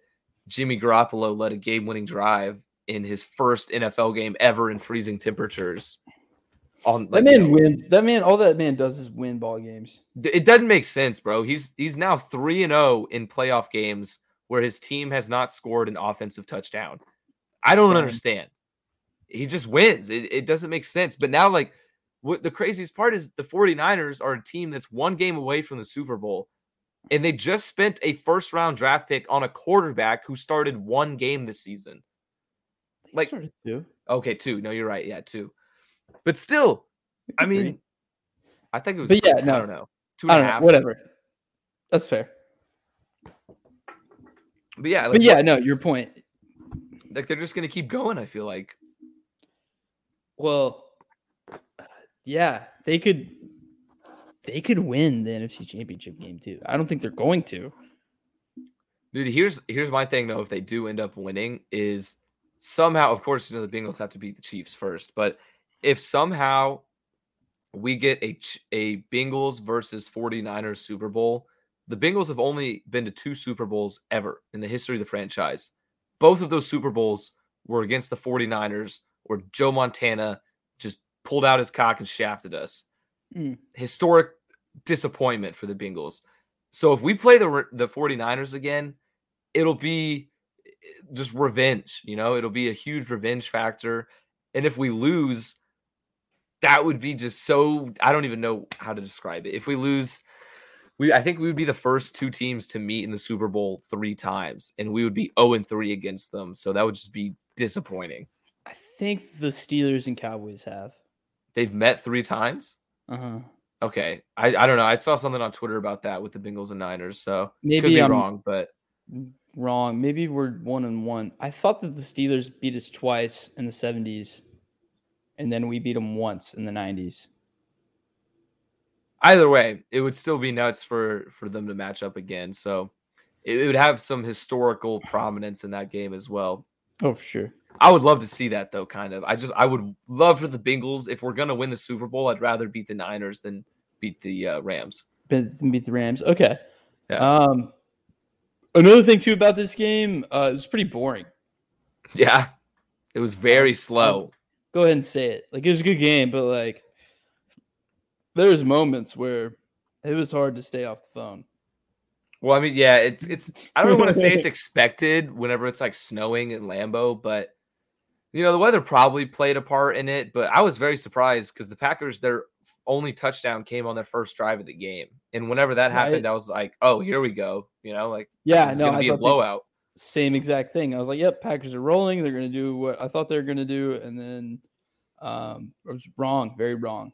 Speaker 2: Jimmy Garoppolo led a game-winning drive in his first NFL game ever in freezing temperatures. On
Speaker 4: that
Speaker 2: like, you
Speaker 4: man
Speaker 2: know,
Speaker 4: wins. That man, all that man does is win ball games.
Speaker 2: It doesn't make sense, bro. He's he's now 3 and 0 in playoff games where his team has not scored an offensive touchdown. I don't understand. He just wins. It, it doesn't make sense. But now like what the craziest part is the 49ers are a team that's one game away from the Super Bowl. And they just spent a first round draft pick on a quarterback who started one game this season. Like-
Speaker 4: of.
Speaker 2: Okay, two. No, you're right. Yeah, two. But still, I
Speaker 4: Three.
Speaker 2: mean, I think it was
Speaker 4: But yeah,
Speaker 2: no, I
Speaker 4: no.
Speaker 2: don't know. Two and a
Speaker 4: don't know.
Speaker 2: half.
Speaker 4: Whatever. That's fair.
Speaker 2: But yeah, like,
Speaker 4: but yeah, no, your point.
Speaker 2: like they're just gonna keep going. I feel like
Speaker 4: Well, yeah, they could. They could win the NFC Championship game too. I don't think they're going to.
Speaker 2: Dude, here's here's my thing though. If they do end up winning, is somehow, of course, you know the Bengals have to beat the Chiefs first. But if somehow we get a a Bengals versus 49ers Super Bowl, the Bengals have only been to two Super Bowls ever in the history of the franchise. Both of those Super Bowls were against the 49ers, or Joe Montana pulled out his cock and shafted us.
Speaker 4: Mm.
Speaker 2: Historic disappointment for the Bengals. So if we play the the 49ers again, it'll be eh, just revenge, you know? It'll be a huge revenge factor. And if we lose, that would be just so I don't even know how to describe it. If we lose, we I think we would be the first two teams to meet in the Super Bowl 3 times and we would be 0 and 3 against them. So that would just be disappointing.
Speaker 4: I think the Steelers and Cowboys have.
Speaker 2: They've met 3 times?
Speaker 4: Uh huh.
Speaker 2: Okay. I, I don't know. I saw something on Twitter about that with the Bengals and Niners. So
Speaker 4: Maybe
Speaker 2: could be
Speaker 4: I'm
Speaker 2: wrong, but
Speaker 4: wrong. Maybe we're one and one. I thought that the Steelers beat us twice in the seventies, and then we beat them once in the nineties.
Speaker 2: either way, it would still be nuts for for them to match up again. So it, it would have some historical prominence in that game as well.
Speaker 4: Oh, for sure.
Speaker 2: I would love to see that though. Kind of. I just I would love for the Bengals if we're gonna win the Super Bowl. I'd rather beat the Niners than beat the uh, Rams.
Speaker 4: Beat, beat the Rams. Okay.
Speaker 2: Yeah.
Speaker 4: Um, another thing too about this game, uh, it was pretty boring.
Speaker 2: Yeah, it was very slow.
Speaker 4: Go ahead and say it. Like it was a good game, but like there's moments where it was hard to stay off the phone.
Speaker 2: Well, I mean, yeah, it's it's. I don't want to say it's *laughs* expected whenever it's like snowing in Lambeau, but you know the weather probably played a part in it. But I was very surprised because the Packers their only touchdown came on their first drive of the game, and whenever that
Speaker 4: Right.
Speaker 2: happened, I was like, oh, here we go. You know, like
Speaker 4: Yeah,
Speaker 2: it's
Speaker 4: no,
Speaker 2: gonna be a blowout.
Speaker 4: same exact thing. I was like, "Yep, Packers are rolling. They're going to do what I thought they were going to do," and then um, I was wrong, very wrong.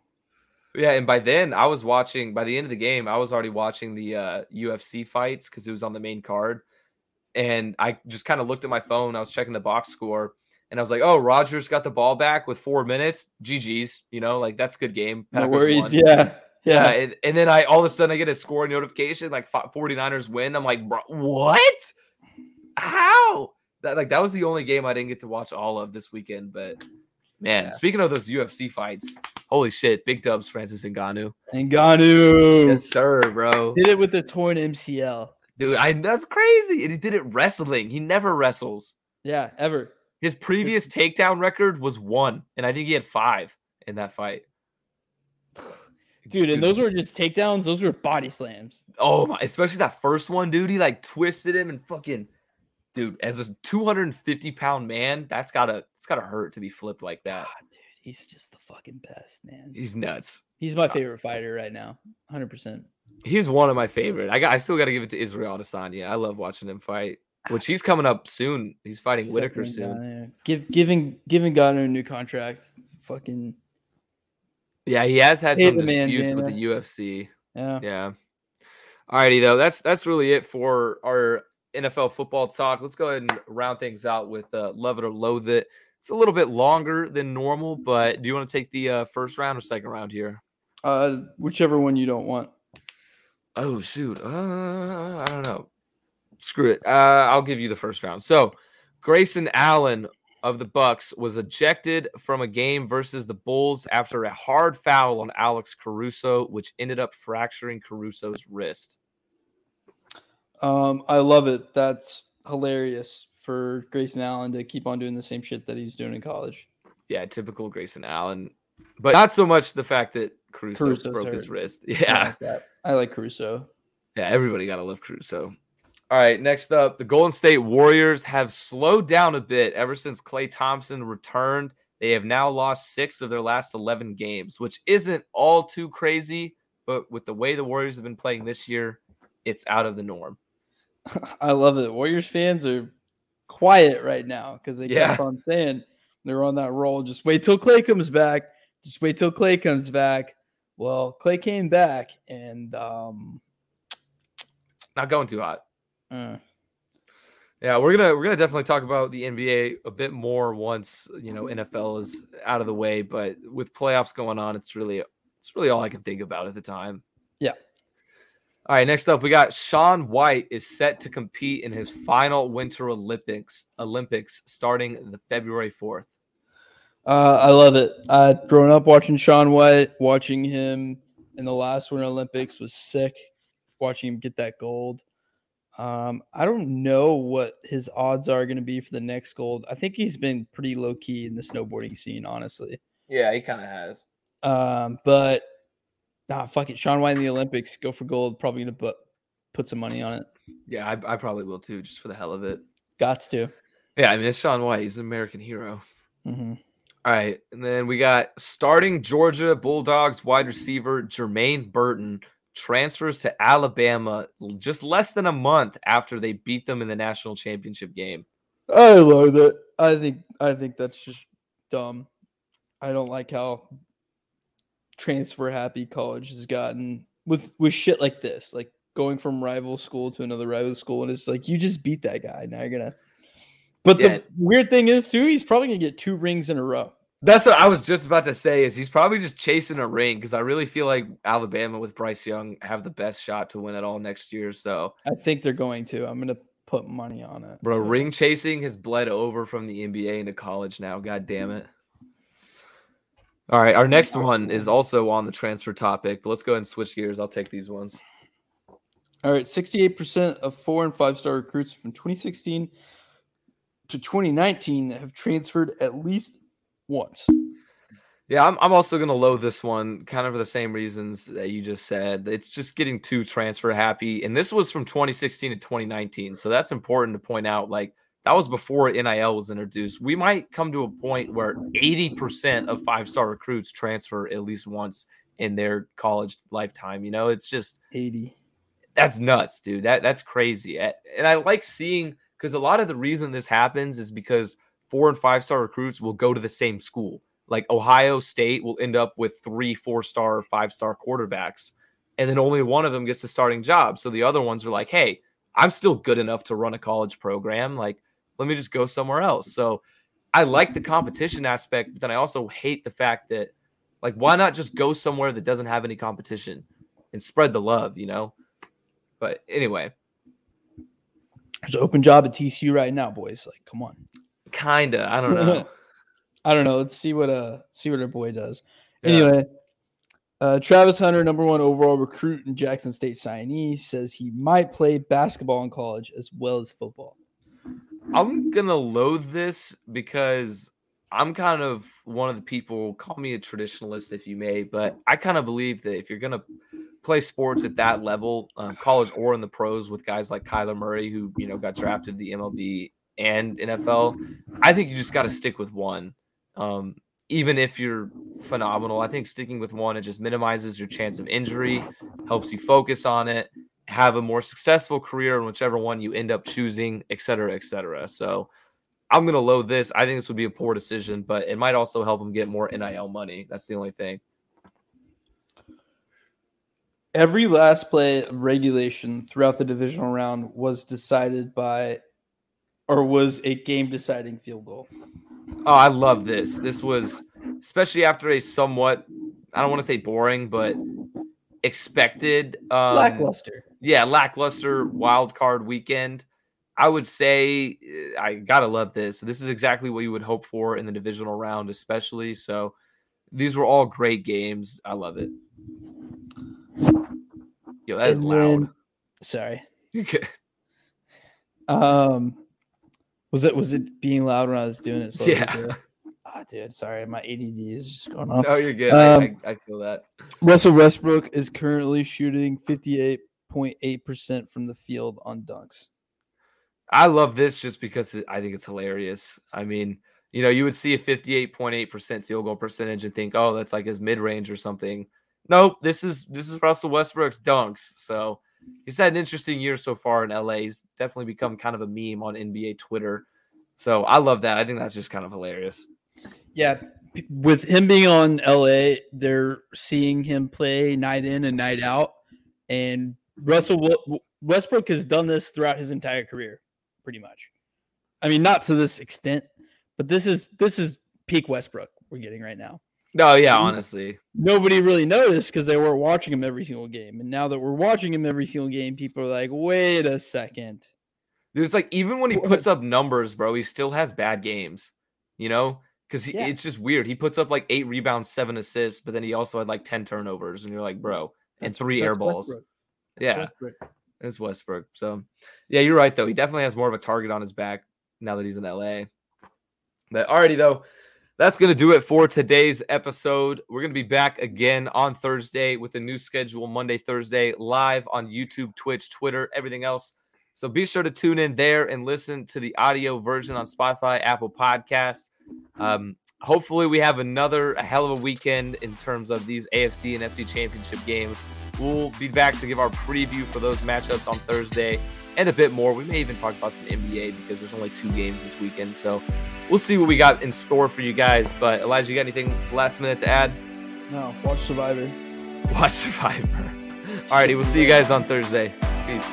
Speaker 2: Yeah, and by then I was watching. By the end of the game, I was already watching the uh, UFC fights because it was on the main card, and I just kind of looked at my phone. I was checking the box score, and I was like, "Oh, Rodgers got the ball back with four minutes. GG's, you know, like that's a good game.
Speaker 4: No worries.
Speaker 2: won.
Speaker 4: Yeah,
Speaker 2: Yeah,
Speaker 4: yeah.
Speaker 2: and, and then I all of a sudden I get a score notification like fi- 49ers win. I'm like, Bro, what? How? That like that was the only game I didn't get to watch all of this weekend. But man,
Speaker 4: Yeah.
Speaker 2: speaking of those UFC fights, holy shit, big dubs, Francis Ngannou.
Speaker 4: Ganu
Speaker 2: Yes, sir, bro.
Speaker 4: did it with the torn MCL.
Speaker 2: Dude, I that's crazy. And he did it wrestling. He never wrestles.
Speaker 4: Yeah, ever.
Speaker 2: His previous *laughs* takedown record was one, and I think he had five in that fight. *sighs*
Speaker 4: Dude, and those were just takedowns. Those were body slams.
Speaker 2: Oh my, especially that first one, dude. He like twisted him and fucking dude, as a 250 pound man, that's gotta it's gotta hurt to be flipped like that.
Speaker 4: God, dude, he's just the fucking best, man.
Speaker 2: He's nuts.
Speaker 4: He's my favorite fighter right now. 100%.
Speaker 2: He's one of my favorite. I got I still gotta give it to Israel Adesanya. I love watching him fight. Which he's coming up soon. He's fighting Whittaker
Speaker 4: Fucking
Speaker 2: soon.
Speaker 4: Ngannou. Give giving giving Ngannou a new contract. Fucking
Speaker 2: Yeah, he has had some
Speaker 4: the man,
Speaker 2: disputes with the UFC.
Speaker 4: yeah.
Speaker 2: Yeah. Alrighty though, that's that's really it for our NFL football talk. Let's go ahead and round things out with uh, love it or loathe it. It's a little bit longer than normal, but do you want to take the uh, first round or second round here?
Speaker 4: Uh, whichever one you don't want.
Speaker 2: Oh shoot, uh, I don't know. Screw it. Uh, I'll give you the first round. So, Grayson Allen of the Bucks was ejected from a game versus the Bulls after a hard foul on Alex Caruso, which ended up fracturing Caruso's wrist.
Speaker 4: Um, I love it. That's hilarious for Grayson Allen to keep on doing the same shit that he's doing in college.
Speaker 2: Yeah, typical Grayson Allen, but not so much the fact that Caruso
Speaker 4: Caruso's
Speaker 2: broke his
Speaker 4: hurt.
Speaker 2: wrist.
Speaker 4: I
Speaker 2: Yeah,
Speaker 4: like that. I like Caruso.
Speaker 2: yeah, everybody got to love Caruso. All right, next up, the Golden State Warriors have slowed down a bit ever since Klay Thompson returned. They have now lost six of their last 11 games, which isn't all too crazy, but with the way the Warriors have been playing this year, it's out of the norm. *laughs*
Speaker 4: I love it. Warriors fans are quiet right now because they kept
Speaker 2: Yeah.
Speaker 4: on saying they're on that roll. Just wait till Klay comes back. Just wait till Klay comes back. Well, Klay came back and um
Speaker 2: Not going too hot.
Speaker 4: Uh,
Speaker 2: Yeah, we're gonna we're gonna definitely talk about the NBA a bit more once you know NFL is out of the way. But with playoffs going on, it's really it's really all I can think about at the time.
Speaker 4: Yeah.
Speaker 2: All right, next up we got Shaun White is set to compete in his final Winter Olympics Olympics starting the February fourth.
Speaker 4: Uh, I love it. I'd grown up watching Shaun White. Watching him in the last Winter Olympics was sick. Watching him get that gold. Um, I don't know what his odds are going to be for the next gold. I think he's been pretty low key in the snowboarding scene, honestly.
Speaker 2: Yeah, he kind of has.
Speaker 4: Um, but nah, fuck it. Shaun White in the Olympics, go for gold. Probably gonna put put some money on it.
Speaker 2: Yeah, I, I probably will too, just for the hell of it.
Speaker 4: Gots to.
Speaker 2: Yeah, I mean it's Shaun White. He's an American hero.
Speaker 4: hmm
Speaker 2: All right, and then we got starting Georgia Bulldogs wide receiver Jermaine Burton transfers to Alabama just less than a month after they beat them in the national championship game.
Speaker 4: I love it. I think I think that's just dumb. I don't like how transfer happy college has gotten with with shit like this, like going from rival school to another rival school, and it's like you just beat that guy. Now you're gonna. But
Speaker 2: Yeah.
Speaker 4: the weird thing is too, he's probably gonna get two rings in a row.
Speaker 2: That's what I was just about to say. Is he's probably just chasing a ring because I really feel like Alabama with Bryce Young have the best shot to win it all next year. So,
Speaker 4: I think they're going to. I'm gonna put money on it.
Speaker 2: bro, ring chasing has bled over from the NBA into college now. God damn it. All right, our next one is also on the transfer topic, but let's go ahead and switch gears. I'll take these ones.
Speaker 4: All right, 68% of four and five star recruits from 2016 to 2019 have transferred at least once.
Speaker 2: Yeah, I'm, I'm also going to load this one kind of for the same reasons that you just said. It's just getting too transfer happy. And this was from 2016 to 2019. So that's important to point out. Like, that was before NIL was introduced. We might come to a point where 80% of five star recruits transfer at least once in their college lifetime. You know, it's just
Speaker 4: 80.
Speaker 2: that's nuts, dude. That that's crazy. And I like seeing because a lot of the reason this happens is because four and five star recruits will go to the same school. Like Ohio State will end up with three four star, five star quarterbacks, and then only one of them gets the starting job. So the other ones are like, hey, I'm still good enough to run a college program. Like, let me just go somewhere else. So I like the competition aspect, but then I also hate the fact that, like, why not just go somewhere that doesn't have any competition and spread the love, you know? But anyway,
Speaker 4: There's an open job at TCU right now, boys. Like, come on.
Speaker 2: Kinda. I don't know. *laughs*
Speaker 4: I don't know. Let's see what uh see what our boy does.
Speaker 2: Yeah.
Speaker 4: Anyway, uh, Travis Hunter, number one overall recruit and Jackson State signee, says he might play basketball in college as well as football.
Speaker 2: I'm gonna loathe this because I'm kind of one of the people. Call me a traditionalist if you may, but I kind of believe that if you're gonna play sports at that level, um, college or in the pros, with guys like Kyler Murray, who you know got drafted to the MLB and NFL, I think you just got to stick with one. Um, even if you're phenomenal, I think sticking with one it just minimizes your chance of injury, helps you focus on it, have a more successful career in whichever one you end up choosing, et cetera, et cetera. So I'm gonna load this. I think this would be a poor decision, but it might also help him get more NIL money. That's the only thing.
Speaker 4: Every last play of regulation throughout the divisional round was decided by or was a game deciding field goal.
Speaker 2: Oh, I love this. This was especially after a somewhat I don't want to say boring, but expected um,
Speaker 4: Lackluster.
Speaker 2: yeah, lackluster wild card weekend. I would say I gotta love this. This is exactly what you would hope for in the divisional round, especially. So these were all great games. I love it. Yo, that is loud.
Speaker 4: then- sorry. *laughs*
Speaker 2: You're good.
Speaker 4: Um was it was it being loud when I was doing it?
Speaker 2: Yeah. *laughs*
Speaker 4: Ah, dude, sorry, my ADD is just going off.
Speaker 2: No, you're good.
Speaker 4: Um,
Speaker 2: I, I, I feel that.
Speaker 4: Russell Westbrook is currently shooting 58.8% from the field on dunks.
Speaker 2: I love this just because it, I think it's hilarious. I mean, you know, you would see a 58.8% field goal percentage and think, oh, that's like his mid range or something. Nope, this is this is Russell Westbrook's dunks. So he's had an interesting year so far in LA. He's definitely become kind of a meme on NBA Twitter. So I love that. I think that's just kind of hilarious.
Speaker 4: Yeah, with him being on LA, they're seeing him play night in and night out. And Russell Westbrook has done this throughout his entire career, pretty much. I mean, not to this extent, but this is this is peak Westbrook we're getting right now.
Speaker 2: No, yeah, honestly.
Speaker 4: Nobody really noticed because they weren't watching him every single game. And now that we're watching him every single game, people are like, wait a second.
Speaker 2: Dude, it's like even when he puts up numbers, bro, he still has bad games, you know? Because
Speaker 4: Yeah.
Speaker 2: it's just weird. He puts up like eight rebounds, seven assists, but then he also had like 10 turnovers. And you're like, bro, and
Speaker 4: That's-
Speaker 2: three air balls.
Speaker 4: Westbrook.
Speaker 2: Yeah,
Speaker 4: Westbrook.
Speaker 2: it's Westbrook. So, yeah, you're right, though. He definitely has more of a target on his back now that he's in LA. But already though, that's going to do it for today's episode. We're going to be back again on Thursday with a new schedule Monday, Thursday, live on YouTube, Twitch, Twitter, everything else. So be sure to tune in there and listen to the audio version on Spotify, Apple Podcast. Um, hopefully, we have another a hell of a weekend in terms of these AFC and FC championship games. We'll be back to give our preview for those matchups on Thursday and a bit more. We may even talk about some NBA because there's only two games this weekend. So we'll see what we got in store for you guys. But Elijah, you got anything last minute to add?
Speaker 4: No, watch Survivor.
Speaker 2: Watch Survivor. *laughs* All righty, we'll see you guys on Thursday. Peace.